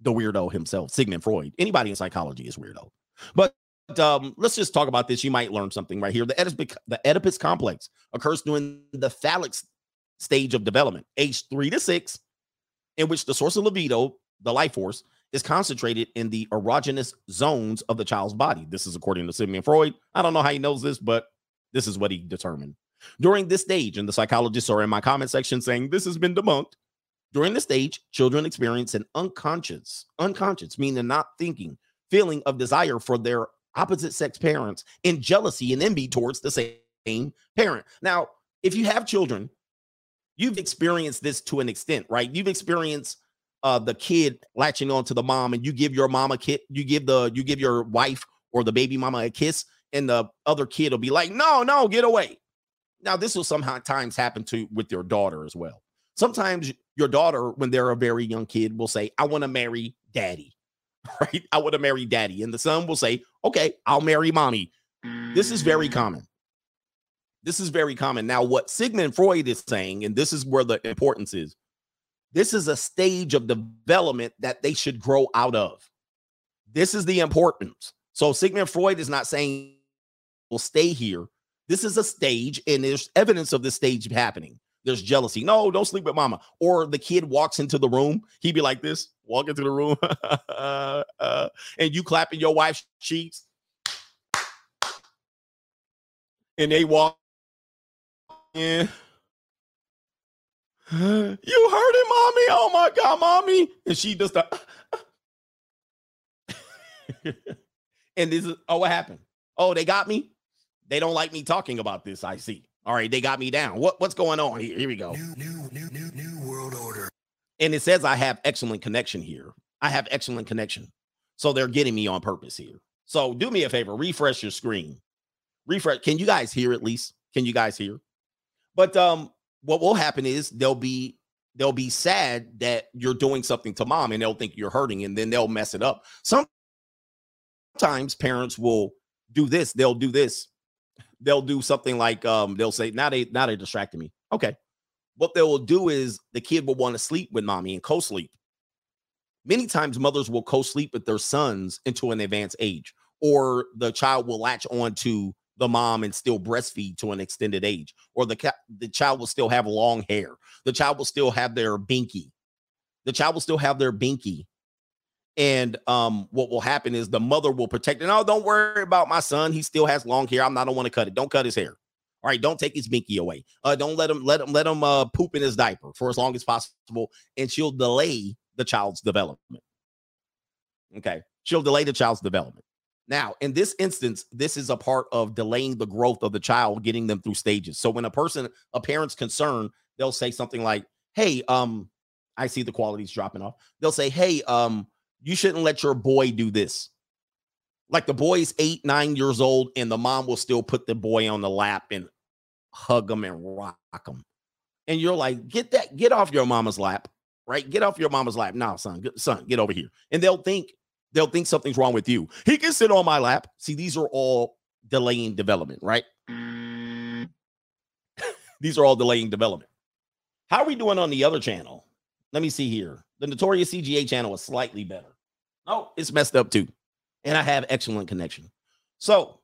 the weirdo himself, Sigmund Freud. Anybody in psychology is weirdo. But um, let's just talk about this. You might learn something right here. The Oedipus, the Oedipus complex occurs during the phallic stage of development, age three to six, in which the source of libido, the life force, is concentrated in the erogenous zones of the child's body. This is according to Sigmund Freud. I don't know how he knows this, but this is what he determined. During this stage, and the psychologists are in my comment section saying this has been debunked. During this stage, children experience an unconscious, unconscious, meaning not thinking, feeling of desire for their opposite sex parents and jealousy and envy towards the same parent. Now, if you have children, you've experienced this to an extent, right? You've experienced uh the kid latching on to the mom and you give your mom a kid, you give the you give your wife or the baby mama a kiss, and the other kid will be like, no, no, get away. Now, this will sometimes happen to with your daughter as well. Sometimes your daughter, when they're a very young kid, will say, I want to marry daddy. Right? I want to marry daddy. And the son will say, Okay, I'll marry mommy. This is very mm. common. This is very common. Now, what Sigmund Freud is saying, and this is where the importance is this is a stage of development that they should grow out of. This is the importance. So, Sigmund Freud is not saying will stay here. This is a stage, and there's evidence of this stage happening. There's jealousy. No, don't sleep with mama. Or the kid walks into the room. He'd be like this, walk into the room, uh, and you clapping your wife's cheeks. and they walk in. You heard it, mommy. Oh my god, mommy. And she just uh, and this is oh, what happened? Oh, they got me. They don't like me talking about this. I see. All right, they got me down. What what's going on here? Here we go. New, new, new, new, new world order. And it says I have excellent connection here. I have excellent connection. So they're getting me on purpose here. So do me a favor, refresh your screen. Refresh. Can you guys hear at least? Can you guys hear? But um, what will happen is they'll be they'll be sad that you're doing something to mom and they'll think you're hurting and then they'll mess it up. Sometimes parents will do this, they'll do this. They'll do something like um they'll say, now they now they distracted me. Okay. What they will do is the kid will want to sleep with mommy and co-sleep. Many times mothers will co-sleep with their sons into an advanced age, or the child will latch on to the mom and still breastfeed to an extended age, or the ca- the child will still have long hair. The child will still have their binky. The child will still have their binky. And um, what will happen is the mother will protect it. No, don't worry about my son. He still has long hair. I'm not. I don't want to cut it. Don't cut his hair. All right, don't take his binky away. Uh, don't let him let him let him uh, poop in his diaper for as long as possible, and she'll delay the child's development. Okay, she'll delay the child's development. Now, in this instance, this is a part of delaying the growth of the child, getting them through stages. So when a person, a parent's concerned, they'll say something like, "Hey, um, I see the quality's dropping off." They'll say, "Hey, um, you shouldn't let your boy do this." Like the boy is eight, nine years old, and the mom will still put the boy on the lap and hug him and rock him. And you're like, get that, get off your mama's lap, right? Get off your mama's lap. Now, son, son, get over here. And they'll think, they'll think something's wrong with you. He can sit on my lap. See, these are all delaying development, right? these are all delaying development. How are we doing on the other channel? Let me see here. The Notorious CGA channel is slightly better. No, it's messed up too. And I have excellent connection. So,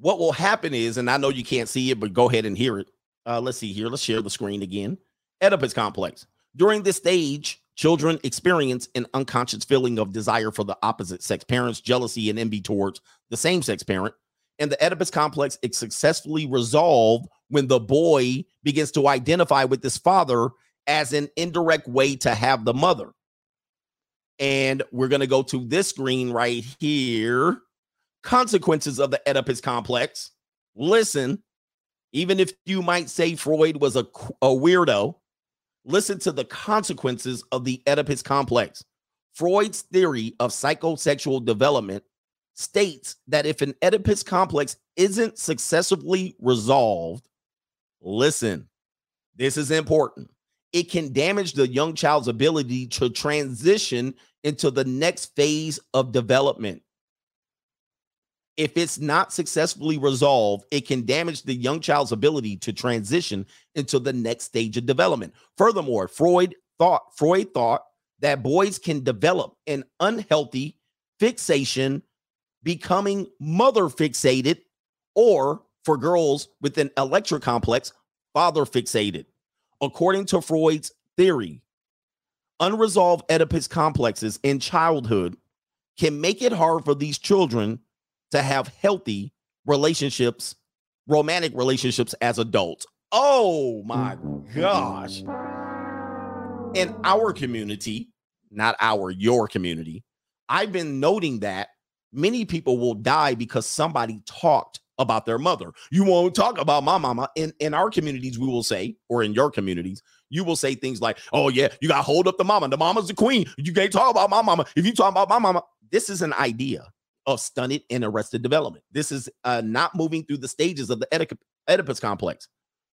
what will happen is, and I know you can't see it, but go ahead and hear it. Uh, let's see here. Let's share the screen again. Oedipus complex. During this stage, children experience an unconscious feeling of desire for the opposite sex parents, jealousy, and envy towards the same sex parent. And the Oedipus complex is successfully resolved when the boy begins to identify with his father as an indirect way to have the mother. And we're going to go to this screen right here. Consequences of the Oedipus complex. Listen, even if you might say Freud was a, a weirdo, listen to the consequences of the Oedipus complex. Freud's theory of psychosexual development states that if an Oedipus complex isn't successfully resolved, listen, this is important. It can damage the young child's ability to transition into the next phase of development. If it's not successfully resolved, it can damage the young child's ability to transition into the next stage of development. Furthermore, Freud thought Freud thought that boys can develop an unhealthy fixation becoming mother fixated or for girls with an Electra complex father fixated. According to Freud's theory, unresolved Oedipus complexes in childhood can make it hard for these children to have healthy relationships, romantic relationships as adults. Oh my gosh. In our community, not our, your community, I've been noting that many people will die because somebody talked about their mother. You won't talk about my mama. In in our communities, we will say, or in your communities, you will say things like, "Oh yeah, you got to hold up the mama. The mama's the queen. You can't talk about my mama. If you talk about my mama, this is an idea of stunted and arrested development. This is uh, not moving through the stages of the Oedip- Oedipus complex.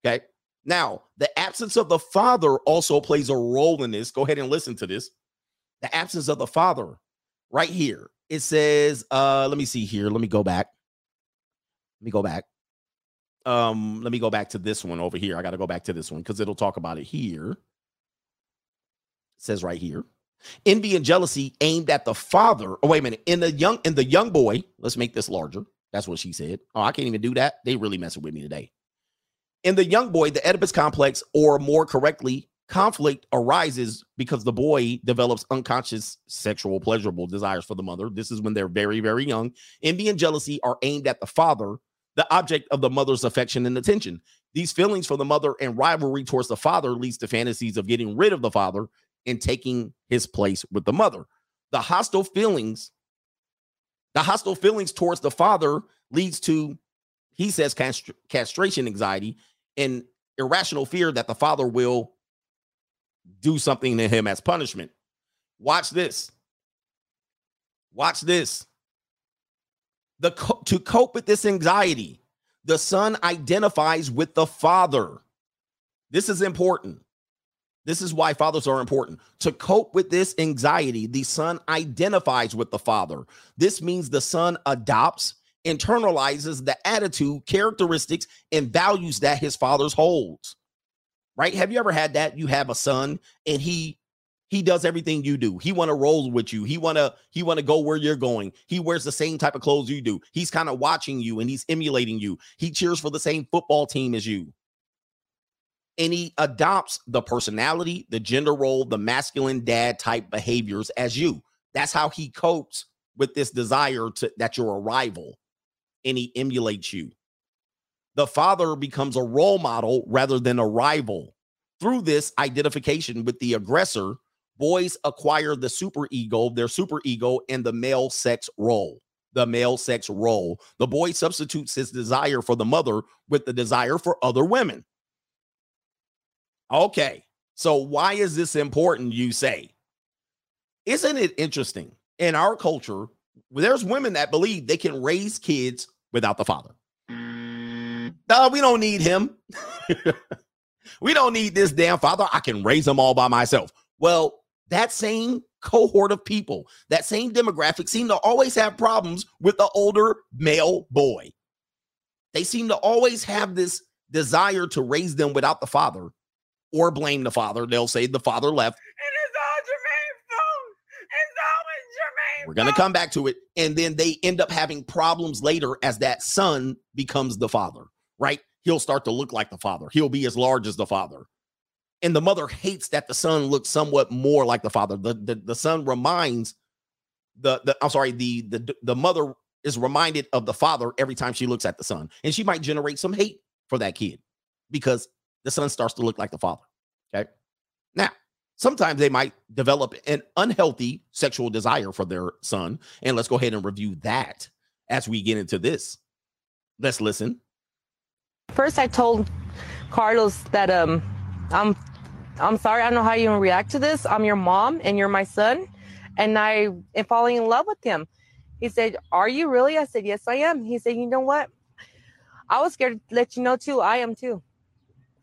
Okay. Now, the absence of the father also plays a role in this. Go ahead and listen to this. The absence of the father, right here. It says, uh, let me see here. Let me go back. Let me go back. Um, let me go back to this one over here. I got to go back to this one because it'll talk about it here. It says right here. Envy and jealousy aimed at the father. Oh, wait a minute. In the young, in the young boy, let's make this larger. That's what she said. Oh, I can't even do that. They really messing with me today. In the young boy, the Oedipus complex, or more correctly, conflict arises because the boy develops unconscious sexual pleasurable desires for the mother. This is when they're very, very young. Envy and jealousy are aimed at the father the object of the mother's affection and attention. These feelings for the mother and rivalry towards the father leads to fantasies of getting rid of the father and taking his place with the mother. The hostile feelings, the hostile feelings towards the father leads to, he says, cast- castration anxiety and irrational fear that the father will do something to him as punishment. Watch this. Watch this. The co- to cope with this anxiety, the son identifies with the father. This is important. This is why fathers are important. To cope with this anxiety, the son identifies with the father. This means the son adopts, internalizes the attitude, characteristics, and values that his father's holds. Right? Have you ever had that? You have a son and he he does everything you do. He want to roll with you. He want to he want to go where you're going. He wears the same type of clothes you do. He's kind of watching you and he's emulating you. He cheers for the same football team as you. And he adopts the personality, the gender role, the masculine dad type behaviors as you. That's how he copes with this desire to that you're a rival and he emulates you. The father becomes a role model rather than a rival. Through this identification with the aggressor, boys acquire the super ego, their super ego, and the male sex role. The male sex role. The boy substitutes his desire for the mother with the desire for other women. Okay, so why is this important, you say? Isn't it interesting? In our culture, there's women that believe they can raise kids without the father. No, we don't need him. we don't need this damn father. I can raise them all by myself. Well, that same cohort of people, that same demographic seem to always have problems with the older male boy. They seem to always have this desire to raise them without the father or blame the father. They'll say the father left. And it's all Jermaine's fault. It's always Jermaine's We're going to come back to it. And then they end up having problems later as that son becomes the father, right? He'll start to look like the father. He'll be as large as the father. And the mother hates that the son looks somewhat more like the father. The, the, the son reminds the, the I'm sorry, the, the the mother is reminded of the father every time she looks at the son. And she might generate some hate for that kid because the son starts to look like the father. Okay. Now, sometimes they might develop an unhealthy sexual desire for their son. And let's go ahead and review that as we get into this. Let's listen. First, I told Carlos that um, I'm I'm sorry. I don't know how you react to this. I'm your mom and you're my son, and I am falling in love with him. He said, "Are you really?" I said, "Yes, I am." He said, "You know what? I was scared to let you know too. I am too.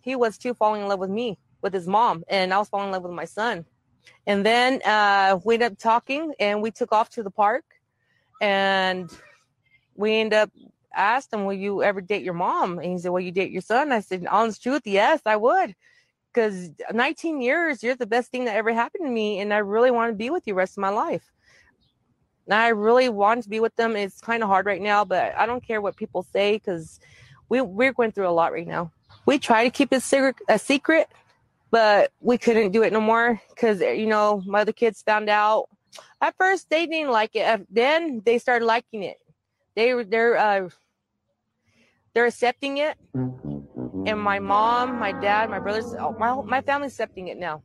He was too falling in love with me, with his mom, and I was falling in love with my son. And then uh, we ended up talking, and we took off to the park, and we ended up asked him, "Will you ever date your mom?" And he said, "Will you date your son?" I said, "Honest truth, yes, I would." Because 19 years, you're the best thing that ever happened to me, and I really want to be with you rest of my life. And I really want to be with them. It's kind of hard right now, but I don't care what people say because we we're going through a lot right now. We try to keep it a secret, but we couldn't do it no more because you know my other kids found out. At first, they didn't like it. Then they started liking it. They they're uh, they're accepting it, and my mom, my dad, my brothers, oh, my my family's accepting it now.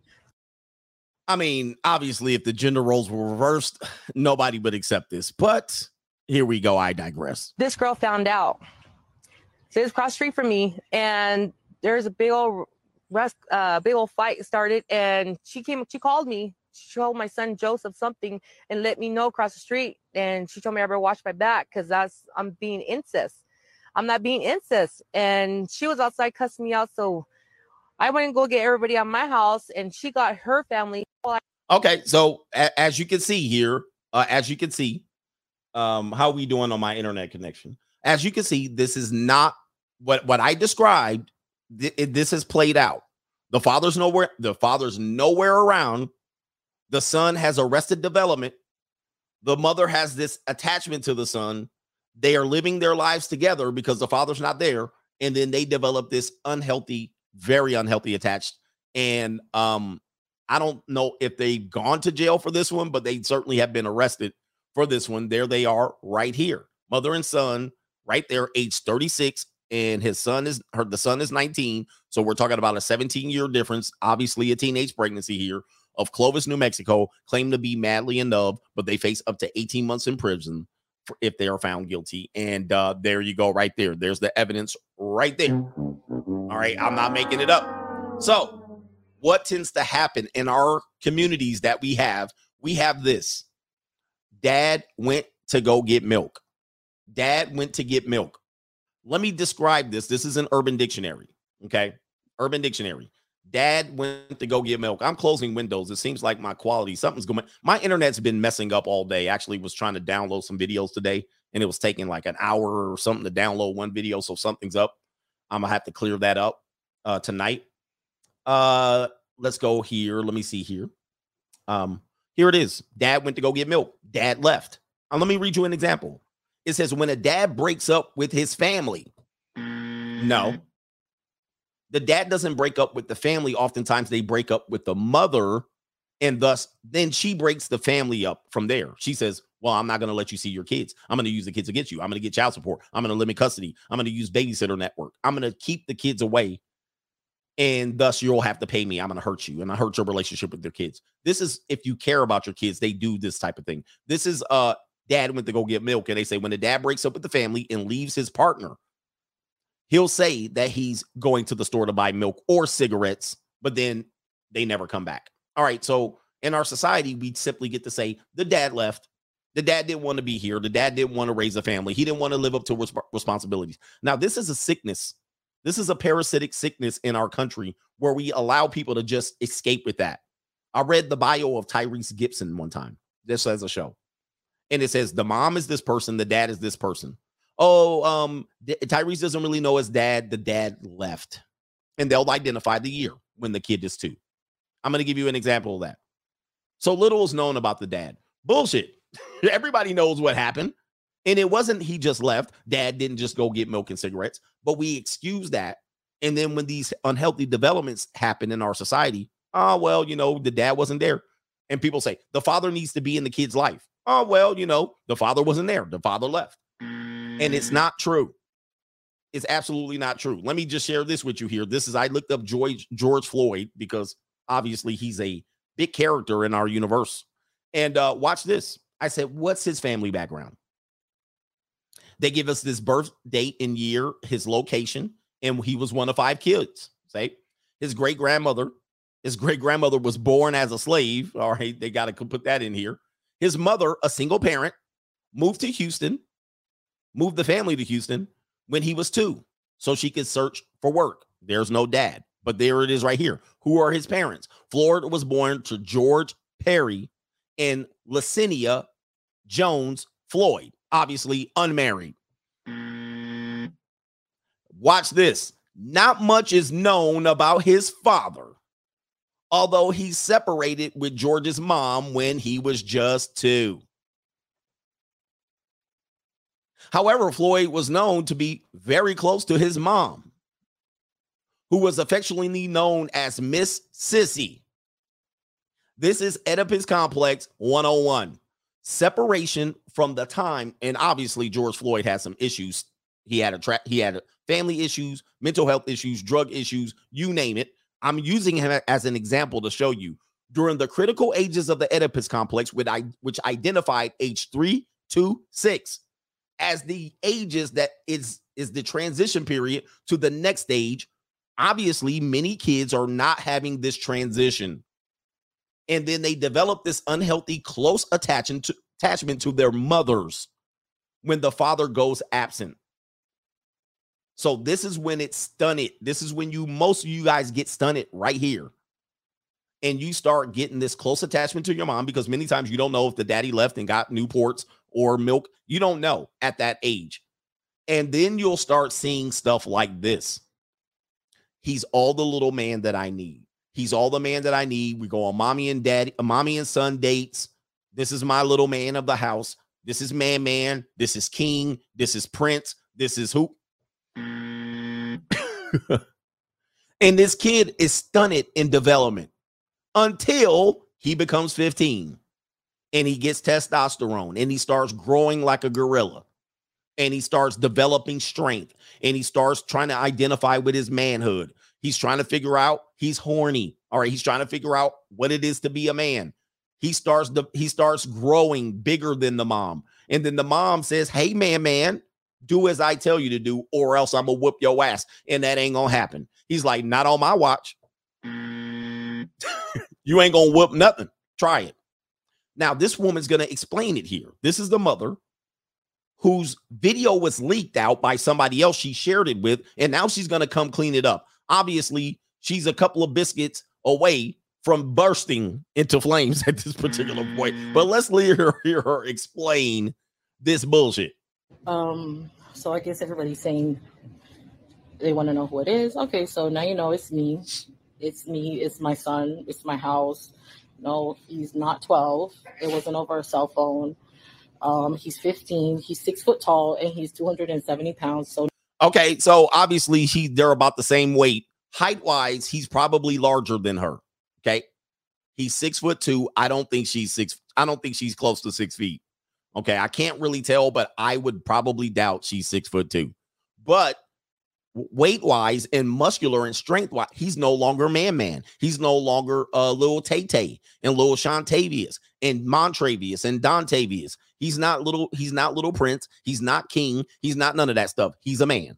I mean, obviously, if the gender roles were reversed, nobody would accept this. But here we go. I digress. this girl found out. So it's across the street from me, and there's a big old rest, uh, big old fight started, and she came, she called me. She told my son Joseph something and let me know across the street, and she told me I better watch my back because that's I'm being incest. I'm not being incest, and she was outside cussing me out. So I went and go get everybody out my house, and she got her family. Okay, so as you can see here, uh, as you can see, um, how we doing on my internet connection? As you can see, this is not what what I described. th- it- this has played out. The father's nowhere. The father's nowhere around. The son has arrested development. The mother has this attachment to the son. They are living their lives together because the father's not there, and then they develop this unhealthy, very unhealthy attached. And um, I don't know if they've gone to jail for this one, but they certainly have been arrested for this one. There they are right here. Mother and son right there, age 36, and his son is her the son is 19. So we're talking about a 17 year difference, obviously a teenage pregnancy here of Clovis, New Mexico, claim to be madly in love, but they face up to 18 months in prison if they are found guilty. And uh, there you go, right there. There's the evidence right there. All right, I'm not making it up. So, what tends to happen in our communities that we have? We have this. Dad went to go get milk. Dad went to get milk. Let me describe this. This is an urban dictionary. Okay. Urban dictionary. Dad went to go get milk. I'm closing windows. It seems like my quality, something's going. My internet's been messing up all day. Actually, was trying to download some videos today, and it was taking like an hour or something to download one video. So something's up. I'm gonna have to clear that up uh, tonight. Uh, let's go here. Let me see here. Um, here it is. Dad went to go get milk. Dad left. Uh, let me read you an example. It says when a dad breaks up with his family. No, the dad doesn't break up with the family. Oftentimes they break up with the mother, and thus then she breaks the family up from there. She says, Well, I'm not going to let you see your kids. I'm going to use the kids against you. I'm going to get child support. I'm going to limit custody. I'm going to use babysitter network. I'm going to keep the kids away. And thus you'll have to pay me. I'm going to hurt you and I hurt your relationship with their kids. This is if you care about your kids, they do this type of thing. This is uh dad went to go get milk, and they say when the dad breaks up with the family and leaves his partner, he'll say that he's going to the store to buy milk or cigarettes, but then they never come back. All right. So in our society, we simply get to say the dad left. The dad didn't want to be here. The dad didn't want to raise a family. He didn't want to live up to resp- responsibilities. Now, this is a sickness. This is a parasitic sickness in our country where we allow people to just escape with that. I read the bio of Tyrese Gibson one time, just as a show. And it says the mom is this person, the dad is this person oh, um, Tyrese doesn't really know his dad. The dad left. And they'll identify the year when the kid is two. I'm going to give you an example of that. So little is known about the dad. Bullshit. Everybody knows what happened. And it wasn't he just left. Dad didn't just go get milk and cigarettes, but we excuse that. And then when these unhealthy developments happen in our society, oh, well, you know, the dad wasn't there. And people say the father needs to be in the kid's life. Oh, well, you know, the father wasn't there. The father left and it's not true. It's absolutely not true. Let me just share this with you here. This is I looked up George George Floyd because obviously he's a big character in our universe. And uh, watch this. I said, "What's his family background?" They give us this birth date and year, his location, and he was one of five kids. Say his great grandmother. His great grandmother was born as a slave. All right, they got to put that in here. His mother, a single parent, moved to Houston moved the family to Houston when he was two so she could search for work. There's no dad, but there it is right here. Who are his parents? Florida was born to George Perry and Larcenia Jones Floyd, obviously unmarried. Watch this. Not much is known about his father, although he separated with George's mom when he was just two. However, Floyd was known to be very close to his mom, who was affectionately known as Miss Sissy. This is Oedipus Complex 101. Separation from the time, and obviously George Floyd had some issues. He had a tra- he had family issues, mental health issues, drug issues, you name it. I'm using him as an example to show you during the critical ages of the Oedipus complex, which, I, which identified age three to six as the ages that is is the transition period to the next stage obviously many kids are not having this transition. And then they develop this unhealthy close attachment to, attachment to their mothers when the father goes absent. So this is when it's stunted. This is when you most of you guys get stunted right here. And you start getting this close attachment to your mom because many times you don't know if the daddy left and got Newports or milk. You don't know at that age. And then you'll start seeing stuff like this. He's all the little man that I need. He's all the man that I need. We go on mommy and daddy, mommy and son dates. This is my little man of the house. This is man, man. This is king. This is prince. This is who. and this kid is stunted in development until he becomes 15 and he gets testosterone and he starts growing like a gorilla. and he starts developing strength and he starts trying to identify with his manhood. He's trying to figure out he's horny. All right, he's trying to figure out what it is to be a man. He starts the he starts growing bigger than the mom. And then the mom says, "Hey man, man, do as I tell you to do or else I'm going to whoop your ass." And that ain't going to happen. He's like, "Not on my watch." Mm. you ain't going to whoop nothing. Try it. Now, this woman's going to explain it here. This is the mother whose video was leaked out by somebody else she shared it with, and now she's going to come clean it up. Obviously, she's a couple of biscuits away from bursting into flames at this particular point. But let's hear her, hear her explain this bullshit. Um, so I guess everybody's saying they want to know who it is. Okay, so now you know it's me. It's me. It's my son. It's my house. No, he's not 12. It wasn't over a cell phone. Um, he's 15. He's six foot tall and he's 270 pounds. So Okay, so obviously he they're about the same weight. Height wise, he's probably larger than her. Okay. He's six foot two. I don't think she's six. I don't think she's close to six feet. Okay. I can't really tell, but I would probably doubt she's six foot two. But weight wise and muscular and strength wise, he's no longer man man. He's no longer uh little Tay Tay and little Shantavius and Montravius and Dontavius. He's not little, he's not little prince, he's not king, he's not none of that stuff. He's a man.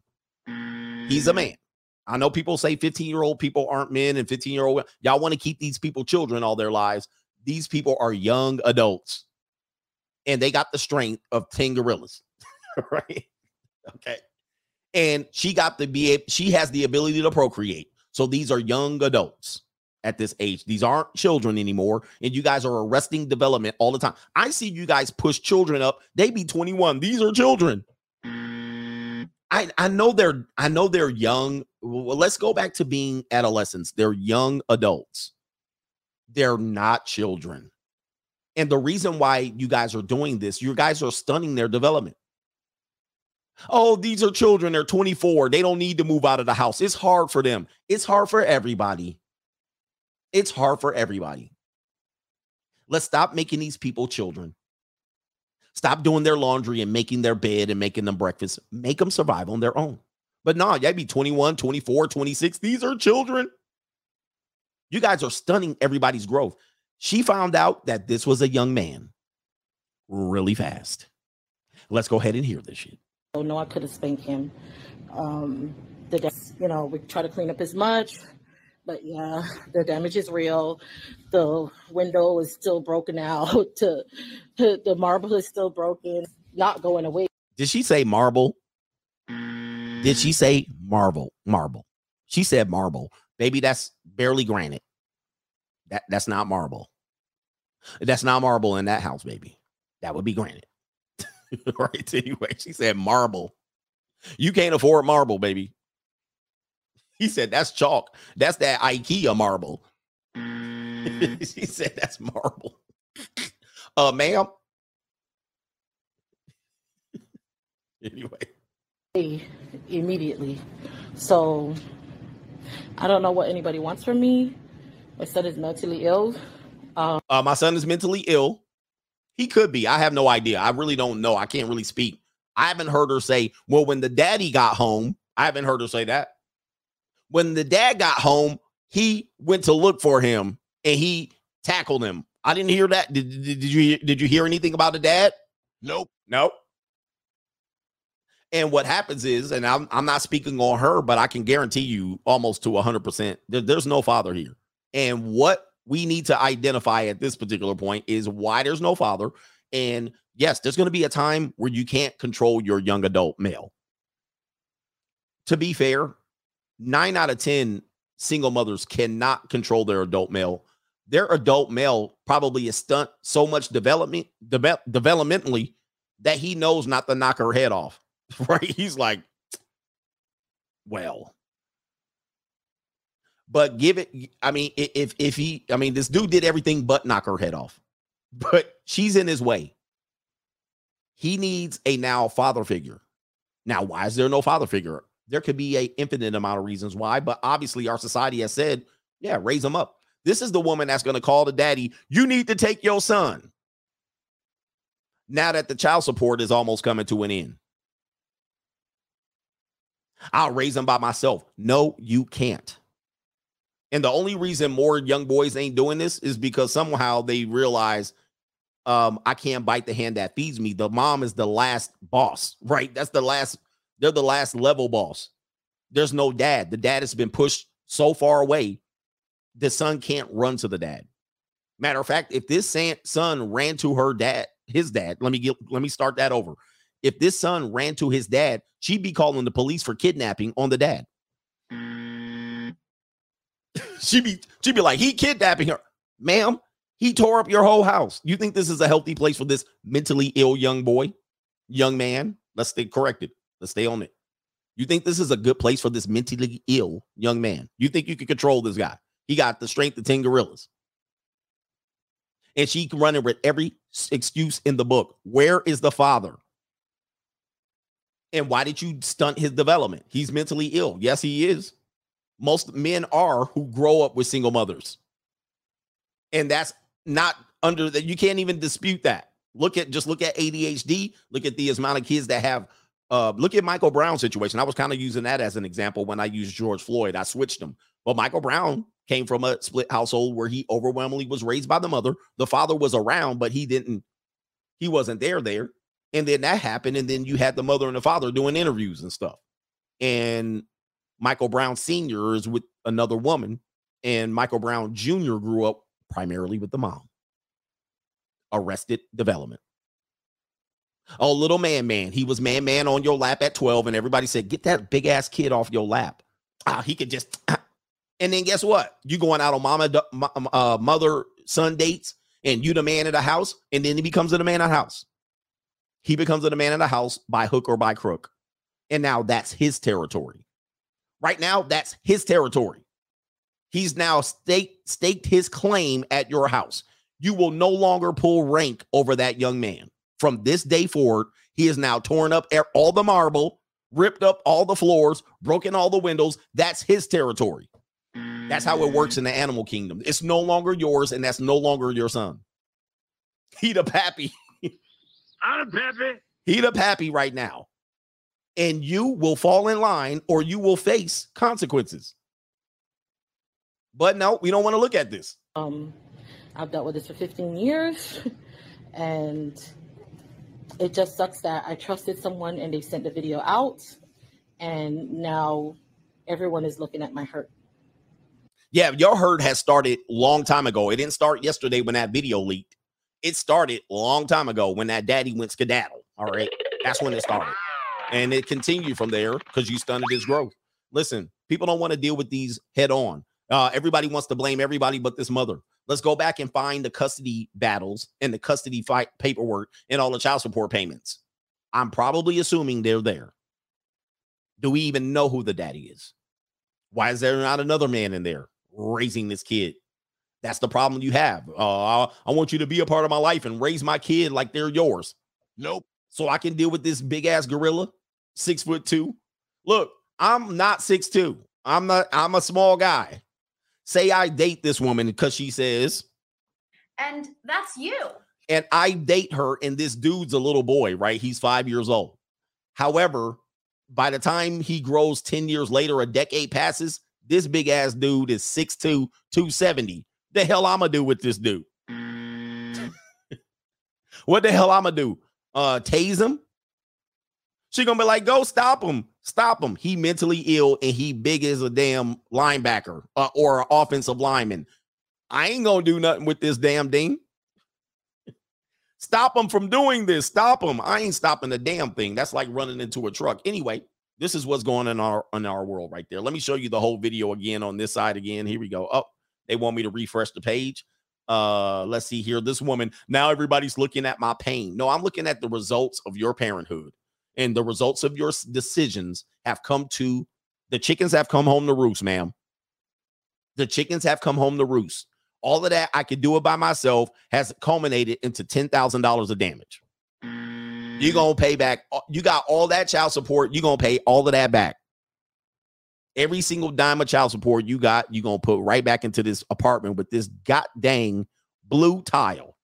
He's a man. I know people say 15 year old people aren't men and 15 year old y'all want to keep these people children all their lives. These people are young adults and they got the strength of 10 gorillas, right? Okay and she got to be she has the ability to procreate. So these are young adults at this age. These aren't children anymore, and you guys are arresting development all the time. I see you guys push children up. They be 21. These are children. I I know they're I know they're young. Well, let's go back to being adolescents. They're young adults. They're not children. And the reason why you guys are doing this, you guys are stunning their development. Oh, these are children. They're 24. They don't need to move out of the house. It's hard for them. It's hard for everybody. It's hard for everybody. Let's stop making these people children. Stop doing their laundry and making their bed and making them breakfast. Make them survive on their own. But nah, y'all be 21, 24, 26. These are children. You guys are stunning everybody's growth. She found out that this was a young man really fast. Let's go ahead and hear this shit. Oh, no, I could have spanked him. Um, the you know, we try to clean up as much, but yeah, the damage is real. The window is still broken out. To the marble is still broken, not going away. Did she say marble? Did she say marble? Marble. She said marble. Baby, that's barely granite. That that's not marble. That's not marble in that house, baby. That would be granite. right? Anyway, she said marble. You can't afford marble, baby. He said that's chalk. That's that IKEA marble. she said that's marble. Uh, ma'am. anyway. Immediately. So I don't know what anybody wants from me. My son is mentally ill. Um, uh, my son is mentally ill. He could be. I have no idea. I really don't know. I can't really speak. I haven't heard her say, well, when the daddy got home, I haven't heard her say that. When the dad got home, he went to look for him and he tackled him. I didn't hear that. Did, did, did you did you hear anything about the dad? Nope. Nope. And what happens is, and I'm I'm not speaking on her, but I can guarantee you almost to 100%, there, there's no father here. And what we need to identify at this particular point is why there's no father. And yes, there's going to be a time where you can't control your young adult male. To be fair, nine out of 10 single mothers cannot control their adult male. Their adult male probably is stunt so much development de- developmentally that he knows not to knock her head off. Right? He's like, well, but give it. I mean, if if he, I mean, this dude did everything but knock her head off, but she's in his way. He needs a now father figure. Now, why is there no father figure? There could be a infinite amount of reasons why, but obviously our society has said, yeah, raise him up. This is the woman that's going to call the daddy. You need to take your son. Now that the child support is almost coming to an end. I'll raise them by myself. No, you can't. And the only reason more young boys ain't doing this is because somehow they realize um, I can't bite the hand that feeds me. The mom is the last boss, right? That's the last, they're the last level boss. There's no dad. The dad has been pushed so far away, the son can't run to the dad. Matter of fact, if this son ran to her dad, his dad, let me get, let me start that over. If this son ran to his dad, she'd be calling the police for kidnapping on the dad. She'd be she'd be like, he kidnapping her, ma'am. He tore up your whole house. You think this is a healthy place for this mentally ill young boy, young man? Let's stay corrected. Let's stay on it. You think this is a good place for this mentally ill young man? You think you can control this guy? He got the strength of 10 gorillas. And she can run it with every excuse in the book. Where is the father? And why did you stunt his development? He's mentally ill. Yes, he is. Most men are who grow up with single mothers. And that's not under that. You can't even dispute that. Look at just look at ADHD. Look at the amount of kids that have. Uh, look at Michael Brown's situation. I was kind of using that as an example when I used George Floyd. I switched them. But Michael Brown came from a split household where he overwhelmingly was raised by the mother. The father was around, but he didn't. He wasn't there. There. And then that happened. And then you had the mother and the father doing interviews and stuff. And Michael Brown Sr. is with another woman. And Michael Brown Jr. grew up primarily with the mom. Arrested development. Oh, little man, man. He was man, man on your lap at 12. And everybody said, get that big ass kid off your lap. Ah, he could just. And then guess what? You going out on mama, uh, mother, son dates, and you the man in the house. And then he becomes the man of the house. He becomes the man in the house by hook or by crook. And now that's his territory. Right now, that's his territory. He's now staked, staked his claim at your house. You will no longer pull rank over that young man. From this day forward, he has now torn up all the marble, ripped up all the floors, broken all the windows. That's his territory. That's how it works in the animal kingdom. It's no longer yours, and that's no longer your son. He the pappy. I'm Pepe. He the pappy right now. And you will fall in line or you will face consequences. But no, we don't want to look at this. Um, I've dealt with this for 15 years, and it just sucks that I trusted someone and they sent the video out, and now everyone is looking at my hurt. Yeah, your hurt has started long time ago. It didn't start yesterday when that video leaked. It started long time ago when that daddy went skedaddle. All right. That's when it started. And it continued from there because you stunted his growth. Listen, people don't want to deal with these head on. Uh, everybody wants to blame everybody but this mother. Let's go back and find the custody battles and the custody fight paperwork and all the child support payments. I'm probably assuming they're there. Do we even know who the daddy is? Why is there not another man in there raising this kid? That's the problem you have. Uh, I want you to be a part of my life and raise my kid like they're yours. Nope. So I can deal with this big ass gorilla, six foot two. Look, I'm not six two. I'm not. I'm a small guy. Say I date this woman because she says, and that's you. And I date her, and this dude's a little boy, right? He's five years old. However, by the time he grows 10 years later, a decade passes, this big ass dude is 6'2, 270 the hell I'm gonna do with this dude? Mm. what the hell I'm gonna do? Uh, tase him? She gonna be like, go stop him, stop him. He mentally ill and he big as a damn linebacker uh, or an offensive lineman. I ain't gonna do nothing with this damn thing. Stop him from doing this. Stop him. I ain't stopping the damn thing. That's like running into a truck. Anyway, this is what's going on in our in our world right there. Let me show you the whole video again on this side again. Here we go. Oh, they want me to refresh the page. Uh, let's see here. This woman, now everybody's looking at my pain. No, I'm looking at the results of your parenthood and the results of your decisions have come to the chickens have come home to roost, ma'am. The chickens have come home to roost. All of that I could do it by myself has culminated into $10,000 of damage. You're going to pay back. You got all that child support. You're to pay all of that back. Every single dime of child support you got, you're gonna put right back into this apartment with this god dang blue tile.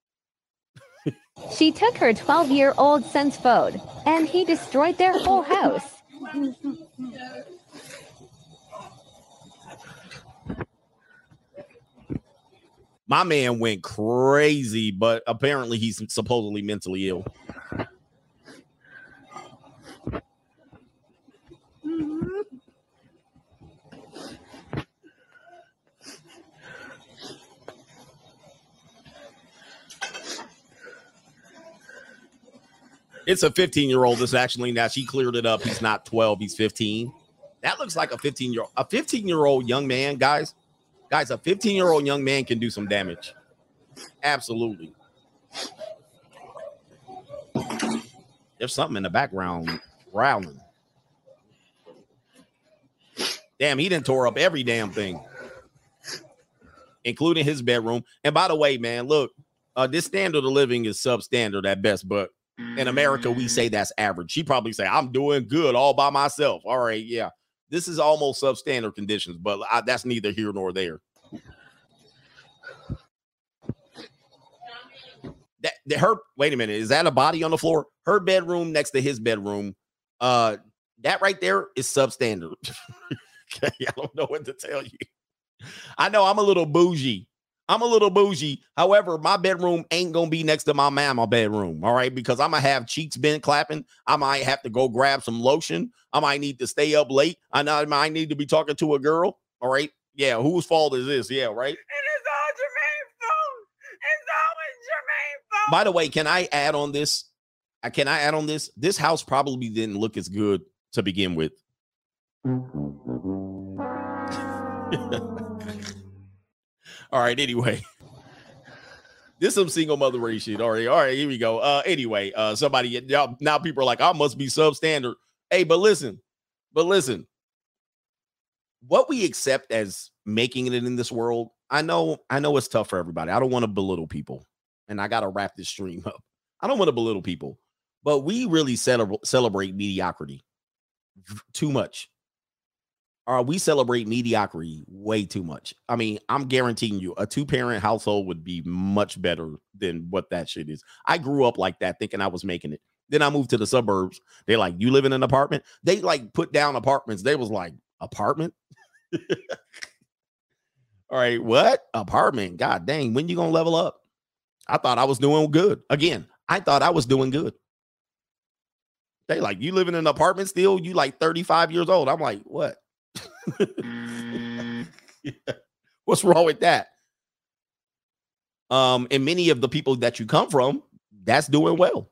she took her 12 year old son's phone and he destroyed their whole house. My man went crazy, but apparently he's supposedly mentally ill. Mm-hmm. It's a 15 year old. This actually now she cleared it up. He's not 12, he's 15. That looks like a 15 year old. A 15 year old young man, guys. Guys, a 15 year old young man can do some damage. Absolutely. There's something in the background growling. Damn, he didn't tore up every damn thing, including his bedroom. And by the way, man, look, uh, this standard of living is substandard at best, but in America, we say that's average. She probably say, I'm doing good all by myself. All right, yeah. This is almost substandard conditions, but I, that's neither here nor there. That, that her wait a minute, is that a body on the floor? Her bedroom next to his bedroom. Uh that right there is substandard. okay, I don't know what to tell you. I know I'm a little bougie. I'm a little bougie. However, my bedroom ain't gonna be next to my mama bedroom. All right, because I'm gonna have cheeks bent clapping. I might have to go grab some lotion. I might need to stay up late. I know I might need to be talking to a girl. All right. Yeah, whose fault is this? Yeah, right. It's all Jermaine's fault. It's always Jermaine's fault. By the way, can I add on this? Uh, Can I add on this? This house probably didn't look as good to begin with. All right. Anyway, this some single mother race shit. All right. All right. Here we go. Uh. Anyway. Uh. Somebody y'all now people are like, I must be substandard. Hey, but listen, but listen. What we accept as making it in this world, I know, I know it's tough for everybody. I don't want to belittle people, and I gotta wrap this stream up. I don't want to belittle people, but we really celebra- celebrate mediocrity too much. Or we celebrate mediocrity way too much. I mean, I'm guaranteeing you a two parent household would be much better than what that shit is. I grew up like that, thinking I was making it. Then I moved to the suburbs. They're like, you live in an apartment? They like put down apartments. They was like, apartment? All right, what? Apartment. God dang, when you gonna level up? I thought I was doing good. Again, I thought I was doing good. They like, you live in an apartment still? You like 35 years old. I'm like, what? What's wrong with that? Um, and many of the people that you come from, that's doing well.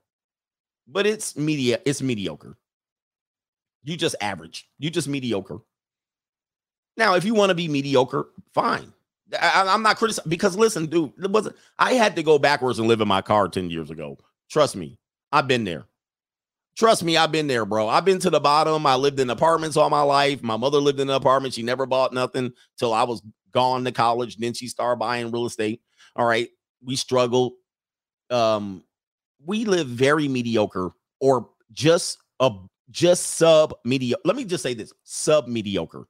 But it's media, it's mediocre. You just average. You just mediocre. Now, if you want to be mediocre, fine. I, am not criticizing because listen, dude, it wasn't I had to go backwards and live in my car 10 years ago. Trust me, I've been there. Trust me, I've been there, bro. I've been to the bottom. I lived in apartments all my life. My mother lived in an apartment. She never bought nothing till I was gone to college. Then she started buying real estate. All right. We struggled. Um, we live very mediocre or just a just sub mediocre. Let me just say this sub mediocre.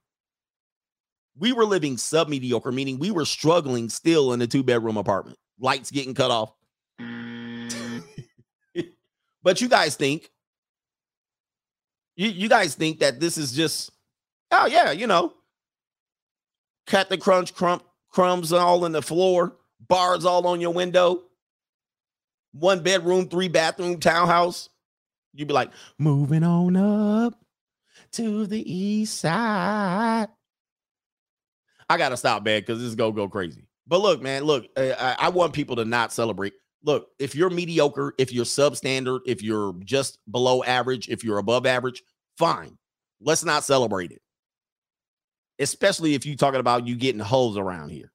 We were living sub mediocre, meaning we were struggling still in a two bedroom apartment, lights getting cut off. but you guys think, you, you guys think that this is just, oh, yeah, you know, cut the crunch crumb, crumbs all in the floor, bars all on your window, one bedroom, three bathroom townhouse. You'd be like, moving on up to the east side. I gotta stop, man, because this is gonna go crazy. But look, man, look, uh, I, I want people to not celebrate. Look, if you're mediocre, if you're substandard, if you're just below average, if you're above average, fine. Let's not celebrate it. Especially if you're talking about you getting hoes around here.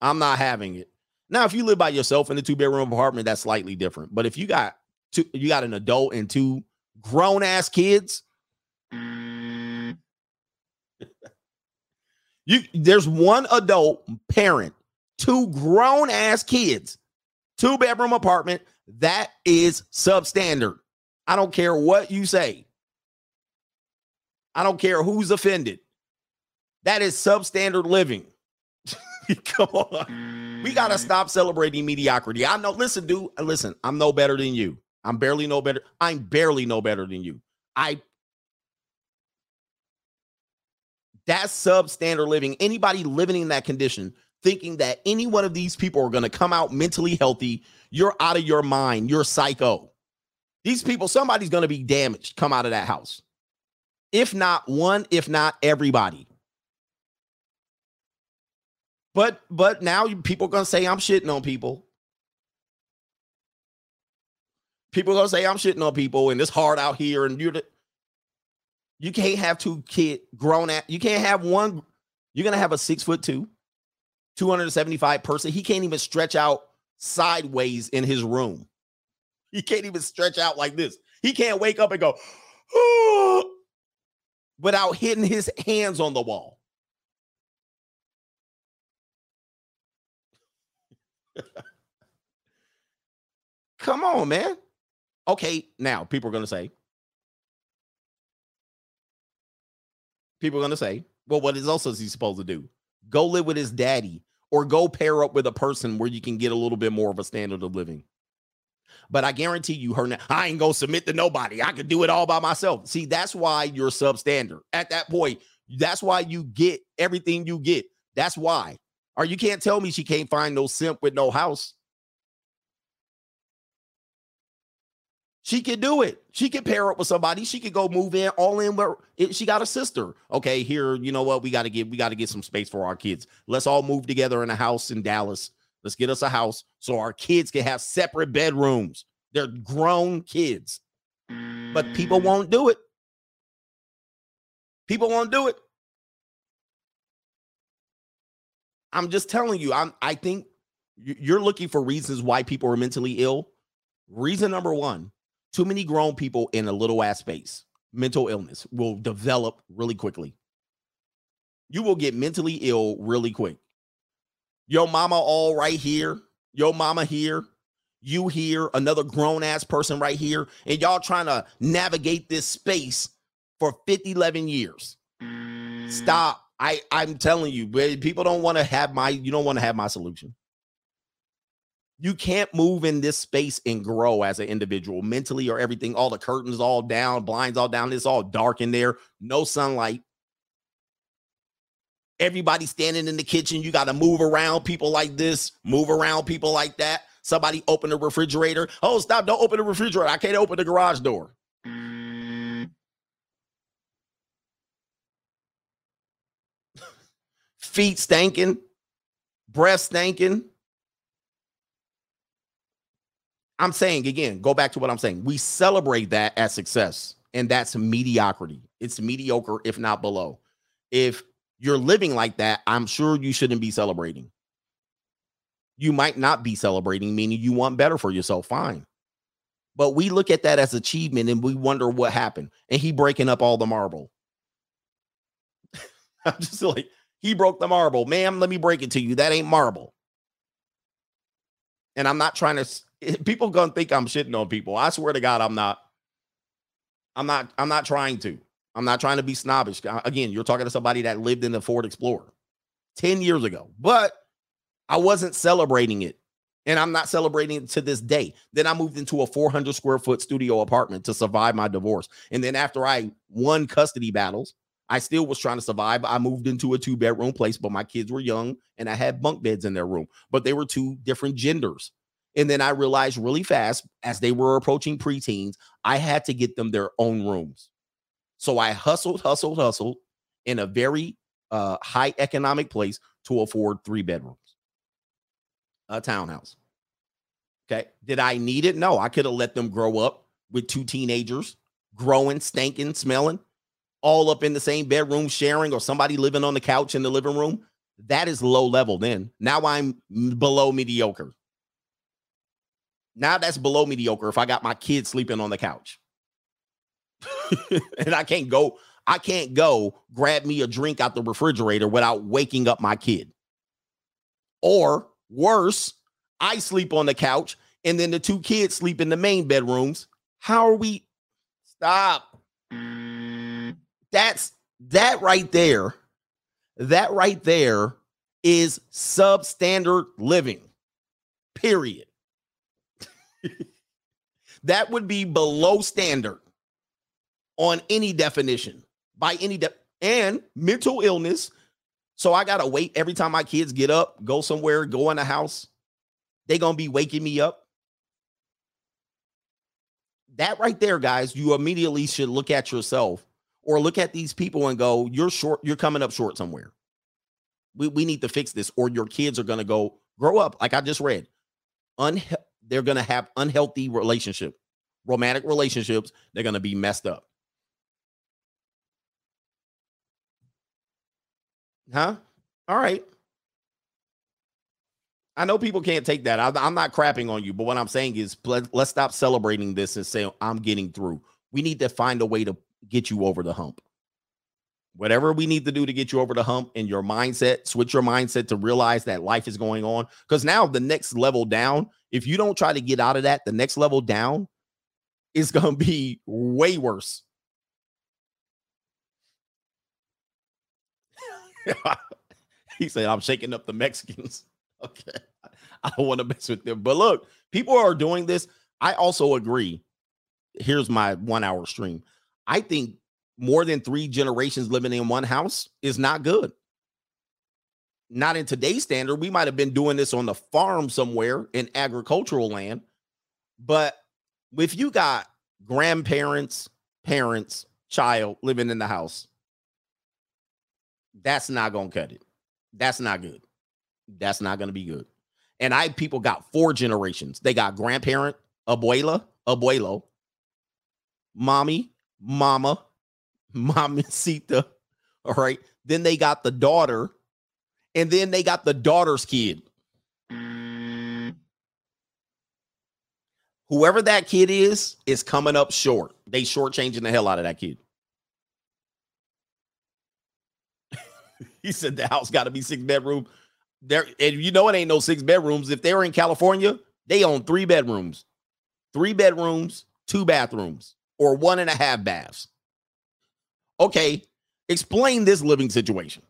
I'm not having it. Now, if you live by yourself in a two bedroom apartment, that's slightly different. But if you got two, you got an adult and two grown ass kids, you there's one adult parent, two grown ass kids, two bedroom apartment. That is substandard. I don't care what you say. I don't care who's offended. That is substandard living. Come on. We got to mm. stop celebrating mediocrity. I know, listen, dude, uh, listen, I'm no better than you. I'm barely no better. I'm barely no better than you. I that's substandard living. Anybody living in that condition thinking that any one of these people are going to come out mentally healthy, you're out of your mind. You're psycho. These people, somebody's going to be damaged come out of that house. If not one, if not everybody. But but now people are gonna say I'm shitting on people. People are gonna say I'm shitting on people, and it's hard out here, and you're the, you can't have two kid grown at you can't have one. You're gonna have a six foot two, 275 person. He can't even stretch out sideways in his room. He can't even stretch out like this. He can't wake up and go oh, without hitting his hands on the wall. Come on, man. Okay, now people are going to say, people are going to say, well, what is also is he supposed to do? Go live with his daddy or go pair up with a person where you can get a little bit more of a standard of living. But I guarantee you, her, I ain't gonna submit to nobody. I could do it all by myself. See, that's why you're substandard. At that point, that's why you get everything you get. That's why. Or you can't tell me she can't find no simp with no house. She could do it. She could pair up with somebody. She could go move in all in where she got a sister. Okay, here, you know what? We got to get we got to get some space for our kids. Let's all move together in a house in Dallas. Let's get us a house so our kids can have separate bedrooms. They're grown kids. But people Mm. won't do it. People won't do it. I'm just telling you, I'm I think you're looking for reasons why people are mentally ill. Reason number 1, too many grown people in a little ass space. Mental illness will develop really quickly. You will get mentally ill really quick. Your mama all right here, your mama here, you here, another grown ass person right here, and y'all trying to navigate this space for 50, 11 years. Stop. I I'm telling you, people don't want to have my you don't want to have my solution. You can't move in this space and grow as an individual mentally or everything. All the curtains all down, blinds all down. It's all dark in there. No sunlight. Everybody standing in the kitchen. You got to move around people like this, move around people like that. Somebody open the refrigerator. Oh, stop. Don't open the refrigerator. I can't open the garage door. Feet stanking, breath stanking. I'm saying again, go back to what I'm saying. We celebrate that as success, and that's mediocrity. It's mediocre, if not below. If you're living like that, I'm sure you shouldn't be celebrating. You might not be celebrating, meaning you want better for yourself. Fine. But we look at that as achievement and we wonder what happened. And he breaking up all the marble. I'm just like, he broke the marble. Ma'am, let me break it to you. That ain't marble. And I'm not trying to, people gonna think I'm shitting on people. I swear to God, I'm not. I'm not, I'm not trying to. I'm not trying to be snobbish. Again, you're talking to somebody that lived in the Ford Explorer 10 years ago, but I wasn't celebrating it. And I'm not celebrating it to this day. Then I moved into a 400 square foot studio apartment to survive my divorce. And then after I won custody battles, I still was trying to survive. I moved into a two bedroom place, but my kids were young and I had bunk beds in their room, but they were two different genders. And then I realized really fast as they were approaching preteens, I had to get them their own rooms. So I hustled, hustled, hustled in a very uh, high economic place to afford three bedrooms, a townhouse. Okay. Did I need it? No, I could have let them grow up with two teenagers, growing, stinking, smelling, all up in the same bedroom, sharing, or somebody living on the couch in the living room. That is low level then. Now I'm below mediocre. Now that's below mediocre if I got my kids sleeping on the couch. and I can't go, I can't go grab me a drink out the refrigerator without waking up my kid. Or worse, I sleep on the couch and then the two kids sleep in the main bedrooms. How are we? Stop. That's that right there. That right there is substandard living. Period. that would be below standard on any definition by any de- and mental illness So I gotta wait every time my kids get up, go somewhere, go in the house. They gonna be waking me up. That right there, guys, you immediately should look at yourself or look at these people and go, you're short, you're coming up short somewhere. We, we need to fix this, or your kids are gonna go grow up. Like I just read, Unhe- they're gonna have unhealthy relationship, romantic relationships. They're gonna be messed up. Huh? All right. I know people can't take that. I, I'm not crapping on you, but what I'm saying is let, let's stop celebrating this and say, I'm getting through. We need to find a way to get you over the hump. Whatever we need to do to get you over the hump and your mindset, switch your mindset to realize that life is going on. Because now the next level down, if you don't try to get out of that, the next level down is going to be way worse. he said, I'm shaking up the Mexicans. Okay. I don't want to mess with them. But look, people are doing this. I also agree. Here's my one hour stream. I think more than three generations living in one house is not good. Not in today's standard. We might have been doing this on the farm somewhere in agricultural land. But if you got grandparents, parents, child living in the house, that's not to cut it. That's not good. That's not to be good. And I people got four generations. They got grandparent, abuela, abuelo, mommy, mama, mamacita. All right. Then they got the daughter, and then they got the daughter's kid. Whoever that kid is, is coming up short. They shortchanging the hell out of that kid. He said the house got to be six bedroom. There, and you know it ain't no six bedrooms. If they were in California, they own three bedrooms, three bedrooms, two bathrooms, or one and a half baths. Okay, explain this living situation.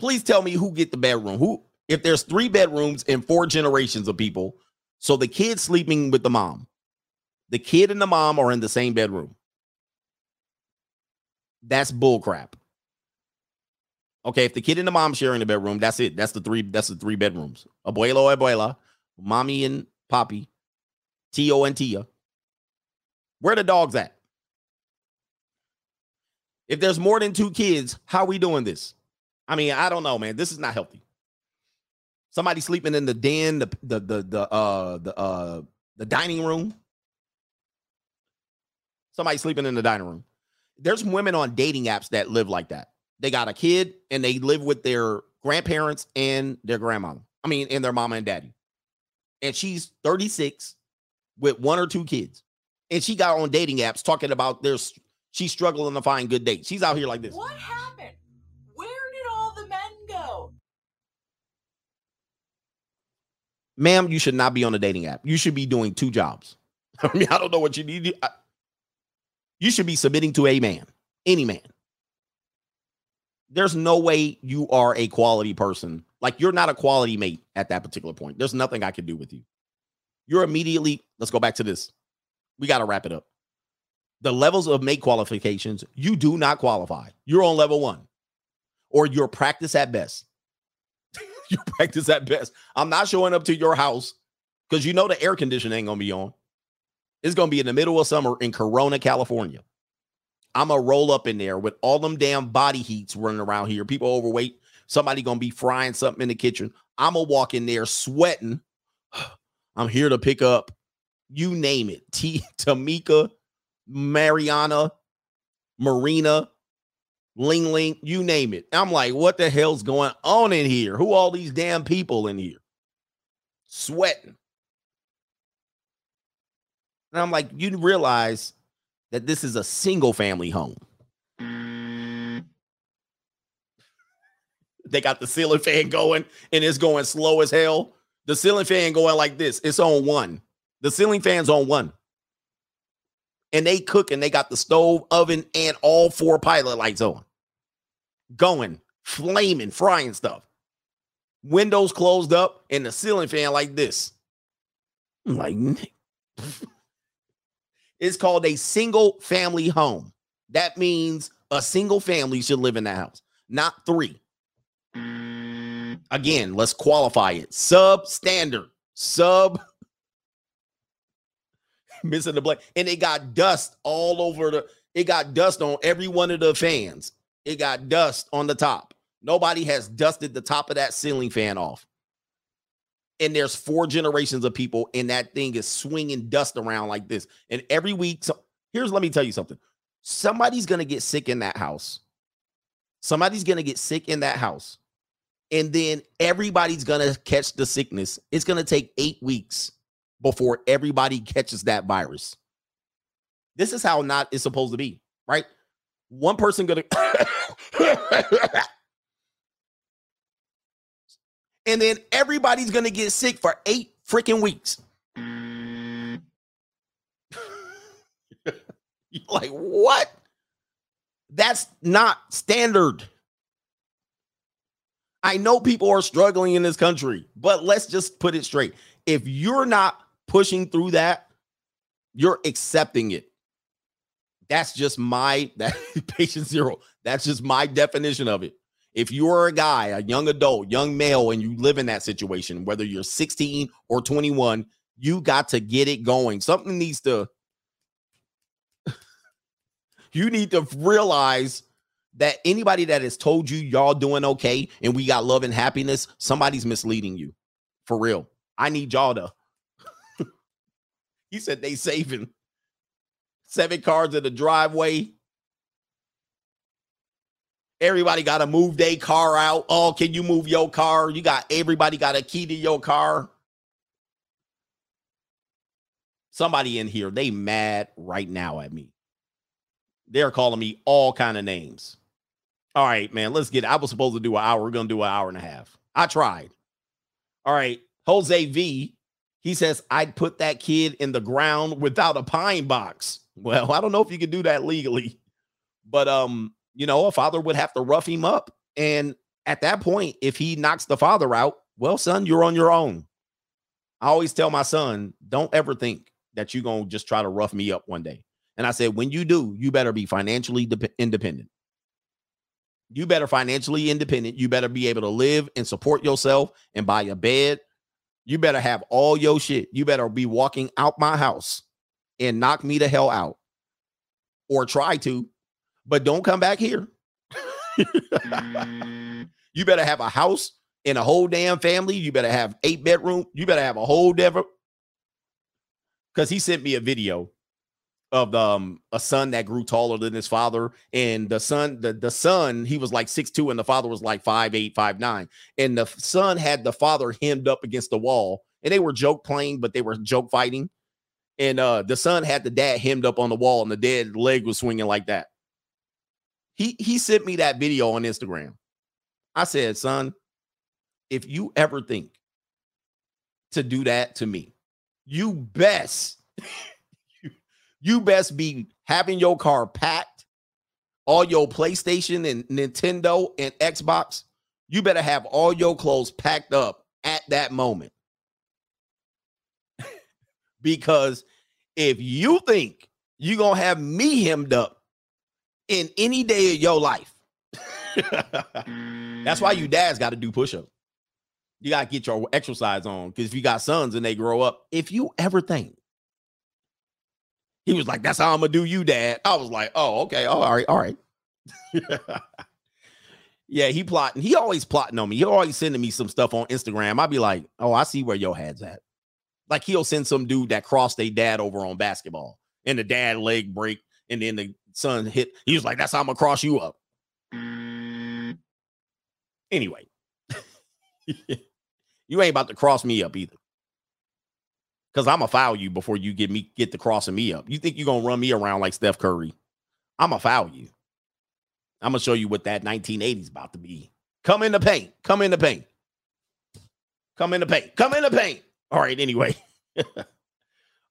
Please tell me who get the bedroom. Who, if there's three bedrooms and four generations of people, so the kid sleeping with the mom, the kid and the mom are in the same bedroom. That's bullcrap. Okay, if the kid and the mom sharing the bedroom, that's it. That's the three. That's the three bedrooms. Abuelo, abuela, mommy and poppy, Tio and Tia. Where the dogs at? If there's more than two kids, how we doing this? I mean, I don't know, man. This is not healthy. Somebody sleeping in the den, the the the the uh the uh the dining room. Somebody sleeping in the dining room. There's women on dating apps that live like that. They got a kid and they live with their grandparents and their grandmama. I mean, and their mama and daddy. And she's 36 with one or two kids. And she got on dating apps talking about there's she's struggling to find good dates. She's out here like this. What happened? Where did all the men go? Ma'am, you should not be on a dating app. You should be doing two jobs. I mean, I don't know what you need. I- You should be submitting to a man, any man. There's no way you are a quality person. Like you're not a quality mate at that particular point. There's nothing I can do with you. You're immediately, let's go back to this. We got to wrap it up. The levels of mate qualifications, you do not qualify. You're on level one, or you're practice at best. you practice at best. I'm not showing up to your house because you know the air conditioning ain't gonna be on. It's gonna be in the middle of summer in Corona, California. I'm gonna roll up in there with all them damn body heats running around here. People overweight. Somebody gonna be frying something in the kitchen. I'm gonna walk in there sweating. I'm here to pick up, you name it. T Tamika, Mariana, Marina, Ling Ling, you name it. I'm like, what the hell's going on in here? Who all these damn people in here? Sweating. And I'm like, you realize that this is a single family home. They got the ceiling fan going and it's going slow as hell. The ceiling fan going like this. It's on one. The ceiling fan's on one. And they cook and they got the stove, oven, and all four pilot lights on. Going, flaming, frying stuff. Windows closed up and the ceiling fan like this. I'm like, It's called a single family home. That means a single family should live in that house, not three. Again, let's qualify it. Substandard. Sub missing the blade. And it got dust all over the it got dust on every one of the fans. It got dust on the top. Nobody has dusted the top of that ceiling fan off. And there's four generations of people, and that thing is swinging dust around like this. And every week, so here's let me tell you something somebody's gonna get sick in that house. Somebody's gonna get sick in that house. And then everybody's gonna catch the sickness. It's gonna take eight weeks before everybody catches that virus. This is how not it's supposed to be, right? One person gonna and then everybody's gonna get sick for eight freaking weeks. You're like, what? That's not standard. I know people are struggling in this country, but let's just put it straight. If you're not pushing through that, you're accepting it. That's just my that patient zero. That's just my definition of it. If you're a guy, a young adult, young male, and you live in that situation, whether you're 16 or 21, you got to get it going. Something needs to, you need to realize that anybody that has told you y'all doing okay and we got love and happiness, somebody's misleading you. For real. I need y'all to. he said they saving seven cars in the driveway. Everybody got to move their car out. Oh, can you move your car? You got everybody got a key to your car. Somebody in here, they mad right now at me. They're calling me all kind of names. All right, man, let's get. It. I was supposed to do an hour. We're gonna do an hour and a half. I tried. All right, Jose V. He says I'd put that kid in the ground without a pine box. Well, I don't know if you could do that legally, but um, you know, a father would have to rough him up. And at that point, if he knocks the father out, well, son, you're on your own. I always tell my son, don't ever think that you're gonna just try to rough me up one day. And I said, when you do, you better be financially de- independent. You better financially independent. You better be able to live and support yourself and buy a bed. You better have all your shit. You better be walking out my house and knock me the hell out or try to, but don't come back here. you better have a house and a whole damn family. You better have eight bedroom. You better have a whole devil. Because he sent me a video of um a son that grew taller than his father and the son the, the son he was like six two and the father was like five eight five nine and the son had the father hemmed up against the wall and they were joke playing but they were joke fighting and uh the son had the dad hemmed up on the wall and the dead leg was swinging like that he he sent me that video on instagram i said son if you ever think to do that to me you best you best be having your car packed, all your PlayStation and Nintendo and Xbox. You better have all your clothes packed up at that moment. because if you think you're to have me hemmed up in any day of your life, that's why you dads got to do push ups. You got to get your exercise on because if you got sons and they grow up, if you ever think he was like, "That's how I'm gonna do you, Dad." I was like, "Oh, okay, oh, all right, all right." yeah, he plotting. He always plotting on me. He always sending me some stuff on Instagram. I'd be like, "Oh, I see where your head's at." Like he'll send some dude that crossed a dad over on basketball, and the dad leg break, and then the son hit. He was like, "That's how I'm gonna cross you up." Anyway, you ain't about to cross me up either because I'm gonna foul you before you get me get the crossing me up. You think you're gonna run me around like Steph Curry? I'm gonna foul you. I'm gonna show you what that 1980s about to be. Come in the paint. Come in the paint. Come in the paint. Come in the paint. All right. Anyway. All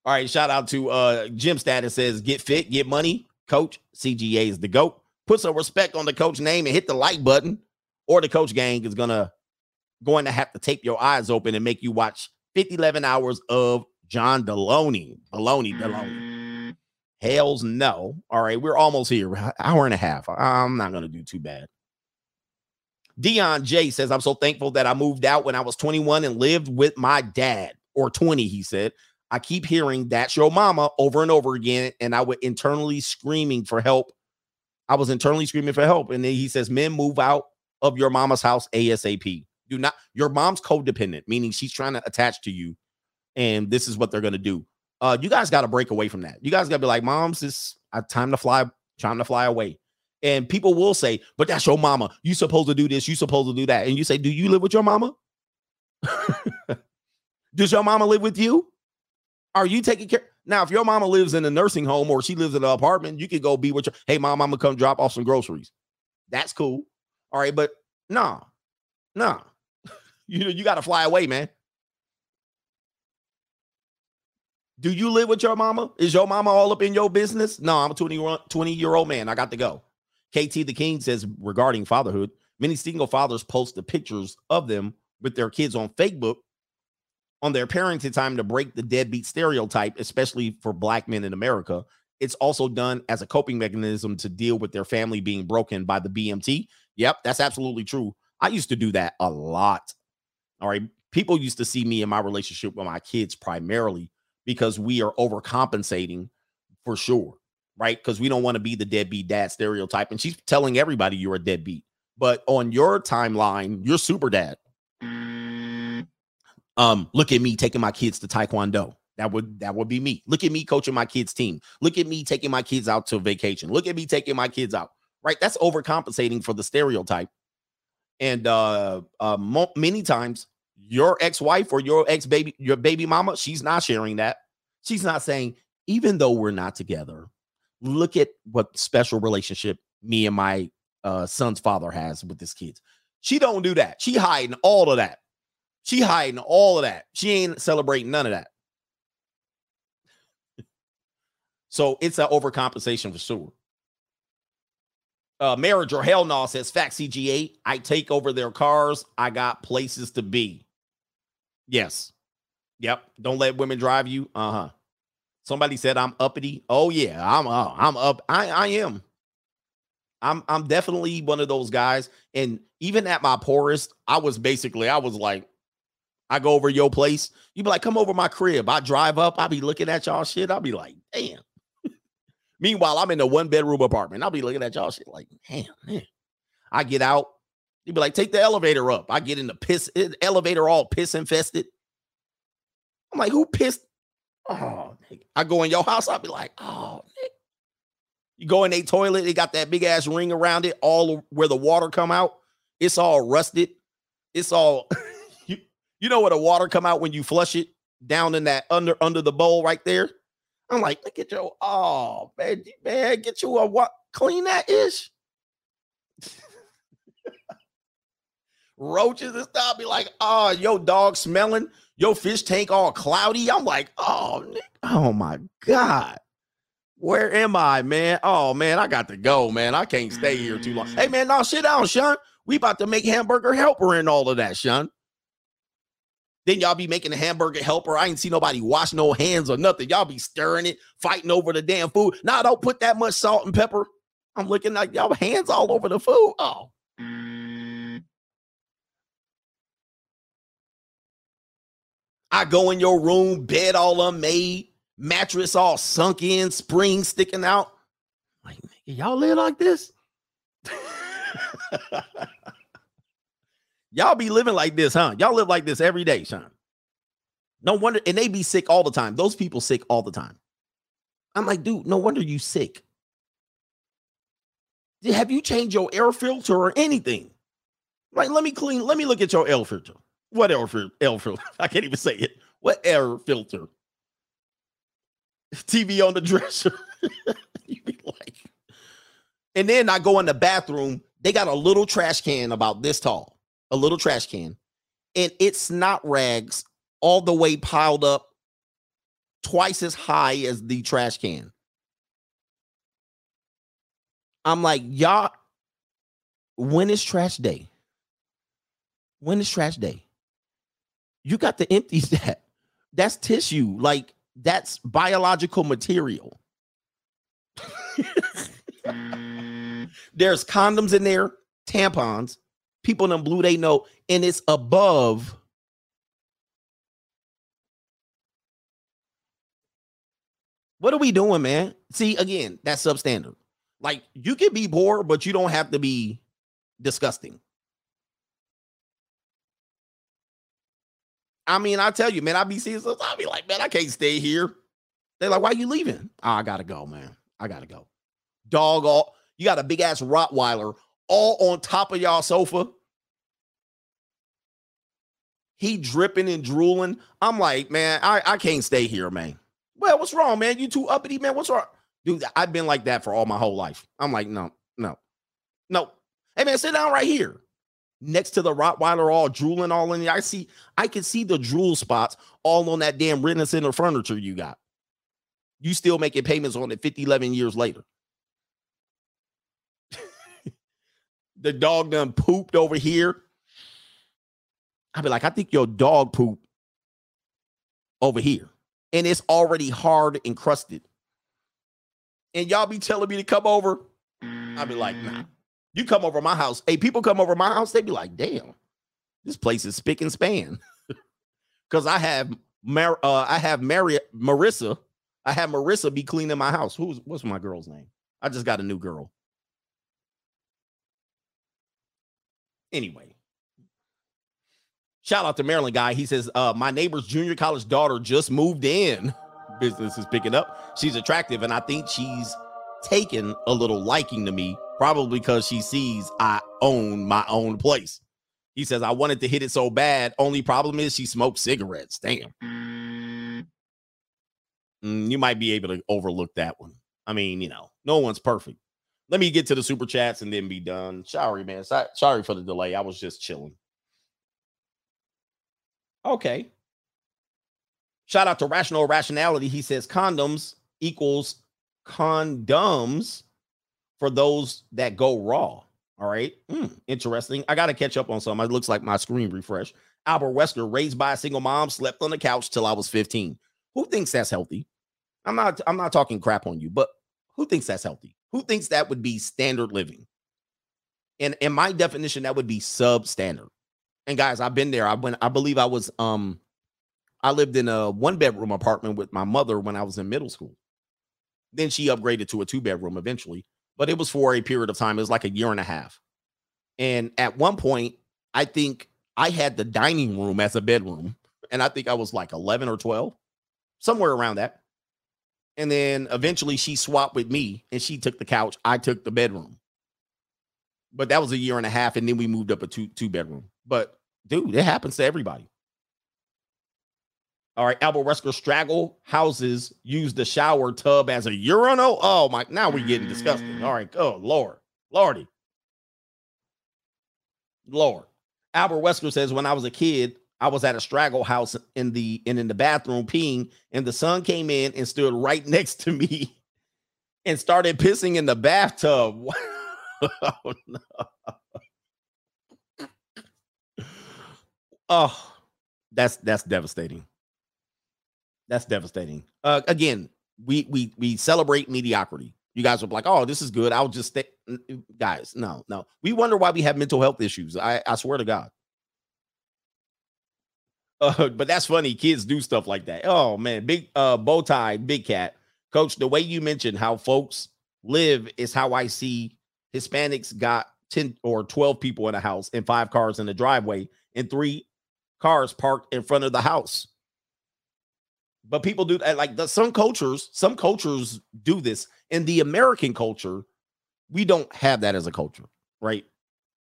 right. Shout out to uh Jim Status says get fit, get money. Coach CGA is the GOAT. Put some respect on the coach name and hit the like button, or the coach gang is gonna going to have to tape your eyes open and make you watch 50, 11 hours of John Delony. Delony, Delony. Hells no. All right, we're almost here. Hour and a half. I'm not to do too bad. Dion J says, I'm so thankful that I moved out when I was 21 and lived with my dad, or 20, he said. I keep hearing that's your mama over and over again, and I would internally screaming for help. I was internally screaming for help. And then he says, Men move out of your mama's house ASAP. Do not, your mom's codependent, meaning she's trying to attach to you, and this is what they're gonna do. Uh, you guys got to break away from that. You guys got to be like, Moms, it's time to fly, time to fly away. And people will say, but that's your mama. You supposed to do this, you supposed to do that. And you say, Do you live with your mama? Does your mama live with you? Are you taking care? Now, if your mama lives in a nursing home or she lives in an apartment, you could go be with your hey mom, I'm gonna come drop off some groceries. That's cool. All right, but nah, nah. you know, you gotta fly away, man. Do you live with your mama? Is your mama all up in your business? No, I'm a 20, 20 year old man. I got to go. KT the King says regarding fatherhood, many single fathers post the pictures of them with their kids on Facebook on their parenting time to break the deadbeat stereotype, especially for black men in America. It's also done as a coping mechanism to deal with their family being broken by the BMT. Yep, that's absolutely true. I used to do that a lot. All right. People used to see me in my relationship with my kids primarily because we are overcompensating for sure, right? Because we don't want to be the deadbeat dad stereotype. And she's telling everybody you're a deadbeat. But on your timeline, you're super dad. Um, look at me taking my kids to Taekwondo. That would that would be me. Look at me coaching my kids' team. Look at me taking my kids out to vacation. Look at me taking my kids out. Right? That's overcompensating for the stereotype. And uh, uh mo- many times your ex-wife or your ex-baby, your baby mama, she's not sharing that. She's not saying, even though we're not together, look at what special relationship me and my uh, son's father has with his kids. She don't do that. She hiding all of that. She hiding all of that. She ain't celebrating none of that. so it's an overcompensation for sure. Uh, marriage or hell no says fact CGA. I take over their cars. I got places to be. Yes. Yep. Don't let women drive you. Uh huh. Somebody said I'm uppity. Oh yeah, I'm uh, I'm up. I I am. I'm I'm definitely one of those guys. And even at my poorest, I was basically I was like, I go over your place. You be like, come over my crib. I drive up. I be looking at y'all shit. I'll be like, damn. Meanwhile, I'm in a one bedroom apartment. I'll be looking at y'all shit like, damn, man. I get out. You'd be like, take the elevator up. I get in the piss eh, elevator all piss infested. I'm like, who pissed? Oh. I go in your house. I'll be like, oh. You go in a toilet, it got that big ass ring around it, all where the water come out. It's all rusted. It's all you, know where the water come out when you flush it down in that under under the bowl right there. I'm like, look at your oh man, man, get you a what clean that ish. Roaches and stuff be like, oh, your dog smelling, your fish tank all cloudy. I'm like, oh, oh my God. Where am I, man? Oh man, I got to go, man. I can't stay here too long. Hey man, no, sit down, Sean. We about to make hamburger helper and all of that, Sean. Then y'all be making a hamburger helper. I ain't see nobody wash no hands or nothing. Y'all be stirring it, fighting over the damn food. Now don't put that much salt and pepper. I'm looking like y'all hands all over the food. Oh. I go in your room, bed all unmade, mattress all sunk in, springs sticking out. Like, y'all live like this? Y'all be living like this, huh? Y'all live like this every day, Sean. No wonder, and they be sick all the time. Those people sick all the time. I'm like, dude, no wonder you sick. Have you changed your air filter or anything? Like, let me clean, let me look at your air filter. What air filter? Air filter? I can't even say it. What air filter? TV on the dresser. you be like, and then I go in the bathroom. They got a little trash can about this tall a little trash can, and it's not rags all the way piled up twice as high as the trash can. I'm like, y'all, when is trash day? When is trash day? You got to empty that. That's tissue. Like, that's biological material. Mm. There's condoms in there, tampons, People in blue, they know, and it's above. What are we doing, man? See, again, that's substandard. Like you can be poor, but you don't have to be disgusting. I mean, I tell you, man, I be seeing stuff. I be like, man, I can't stay here. They're like, why you leaving? Oh, I gotta go, man. I gotta go. Dog, all you got a big ass Rottweiler all on top of y'all sofa. He dripping and drooling. I'm like, man, I, I can't stay here, man. Well, what's wrong, man? You too uppity, man. What's wrong? Dude, I've been like that for all my whole life. I'm like, no, no, no. Hey, man, sit down right here next to the Rottweiler, all drooling all in. There. I see, I can see the drool spots all on that damn Rent Center furniture you got. You still making payments on it 50, 11 years later. the dog done pooped over here. I'd be like, I think your dog poop over here. And it's already hard encrusted. And y'all be telling me to come over. I'd be like, nah. You come over my house. Hey, people come over my house, they be like, damn, this place is spick and span. Cause I have Mar- uh, I have Mary Marissa. I have Marissa be cleaning my house. Who's what's my girl's name? I just got a new girl. Anyway, shout out to Maryland guy. He says, uh, my neighbor's junior college daughter just moved in. Business is picking up. She's attractive, and I think she's taken a little liking to me, probably because she sees I own my own place. He says, I wanted to hit it so bad. Only problem is she smokes cigarettes. Damn. Mm, you might be able to overlook that one. I mean, you know, no one's perfect. Let me get to the super chats and then be done. Sorry, man. Sorry for the delay. I was just chilling. Okay. Shout out to Rational Rationality. He says condoms equals condoms for those that go raw. All right. Hmm, interesting. I got to catch up on some. It looks like my screen refresh. Albert Wesker, raised by a single mom, slept on the couch till I was 15. Who thinks that's healthy? I'm not I'm not talking crap on you, but who thinks that's healthy? Who thinks that would be standard living? And in my definition, that would be substandard. And guys, I've been there. I went, I believe I was um I lived in a one bedroom apartment with my mother when I was in middle school. Then she upgraded to a two bedroom eventually, but it was for a period of time. It was like a year and a half. And at one point, I think I had the dining room as a bedroom, and I think I was like 11 or 12, somewhere around that. And then eventually she swapped with me and she took the couch. I took the bedroom. But that was a year and a half. And then we moved up a two, two bedroom. But dude, it happens to everybody. All right, Albert Wesker straggle houses use the shower tub as a urinal. Oh my, now we're getting disgusting. All right, oh Lord, Lordy, Lord. Albert Wesker says, when I was a kid, I was at a straggle house in the and in the bathroom peeing, and the son came in and stood right next to me and started pissing in the bathtub. oh no. Oh, that's that's devastating. That's devastating. Uh, again, we we we celebrate mediocrity. You guys are like, oh, this is good. I'll just stay. Guys, no, no. We wonder why we have mental health issues. I, I swear to God. Uh, but that's funny. Kids do stuff like that. Oh man, big uh bow tie, big cat. Coach, the way you mentioned how folks live is how I see Hispanics got 10 or 12 people in a house and five cars in the driveway and three cars parked in front of the house. But people do that. Like the, some cultures, some cultures do this. In the American culture, we don't have that as a culture, right?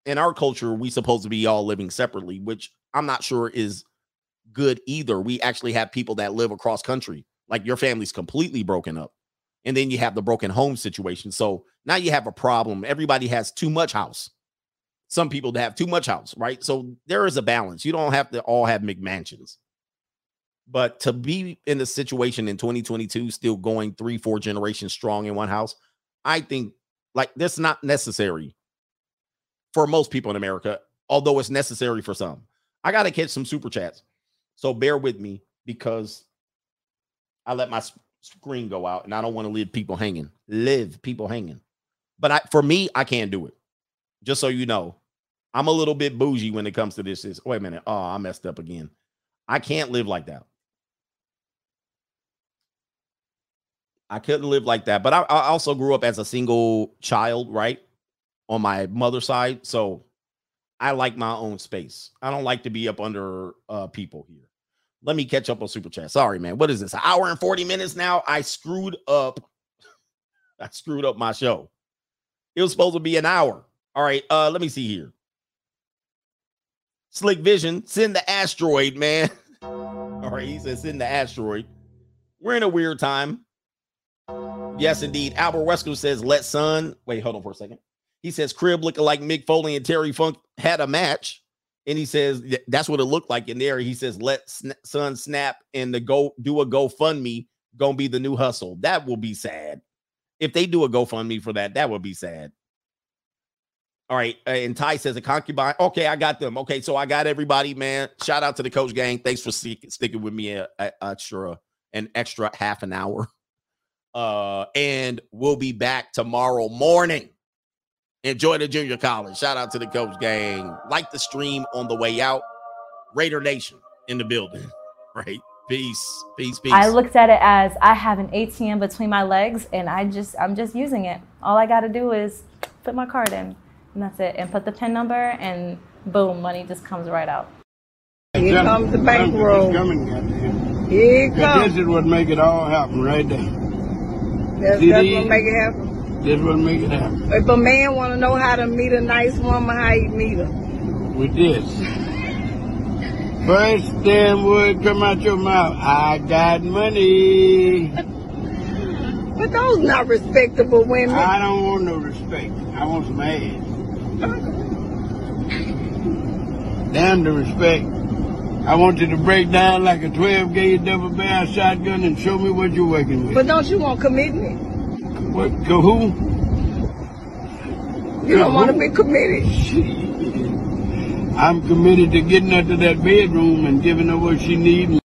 In our culture, we supposed to be all living separately, which I'm not sure is good either. We actually have people that live across country. Like your family's completely broken up. And then you have the broken home situation. So now you have a problem. Everybody has too much house. Some people to have too much house, right? So there is a balance. You don't have to all have McMansions. But to be in the situation in 2022, still going three, four generations strong in one house, I think like that's not necessary for most people in America, although it's necessary for some. I got to catch some super chats. So bear with me because I let my screen go out and I don't want to leave people hanging. Live people hanging. But I for me, I can't do it. Just so you know, I'm a little bit bougie when it comes to this. Is wait a minute. Oh, I messed up again. I can't live like that. I couldn't live like that. But I, I also grew up as a single child, right? On my mother's side. So I like my own space. I don't like to be up under uh people here. Let me catch up on super chat. Sorry, man. What is this? An hour and 40 minutes now? I screwed up. I screwed up my show. It was supposed to be an hour. All right. Uh, let me see here. Slick Vision, send the asteroid, man. All right, he says send the asteroid. We're in a weird time. Yes, indeed. Albert Wesker says, let son. Wait, hold on for a second. He says, crib looking like Mick Foley and Terry Funk had a match. And he says, that's what it looked like in there. He says, let sn- son snap and the go do a GoFundMe. Gonna be the new hustle. That will be sad. If they do a GoFundMe for that, that would be sad. All right. uh, And Ty says a concubine. Okay, I got them. Okay, so I got everybody, man. Shout out to the coach gang. Thanks for stick- sticking with me a, a, extra an extra half an hour. Uh, and we'll be back tomorrow morning. Enjoy the junior college. Shout out to the coach gang. Like the stream on the way out. Raider Nation in the building. Right. Peace. Peace. Peace. I looked at it as I have an ATM between my legs and I just I'm just using it. All I got to do is put my card in and that's it and put the pin number and boom, money just comes right out. Here comes the bankroll. Here it comes. This is what make it all happen right there. That's, See that's these? what make it happen. This what make it happen. If a man want to know how to meet a nice woman, how he meet her? With this. First damn word come out your mouth. I got money. But those not respectable women. I don't want no respect. I want some ass. Damn the respect. I want you to break down like a 12 gauge double barrel shotgun and show me what you're working with. But don't you want commitment? What, to who? You don't want to be committed. I'm committed to getting her to that bedroom and giving her what she needs.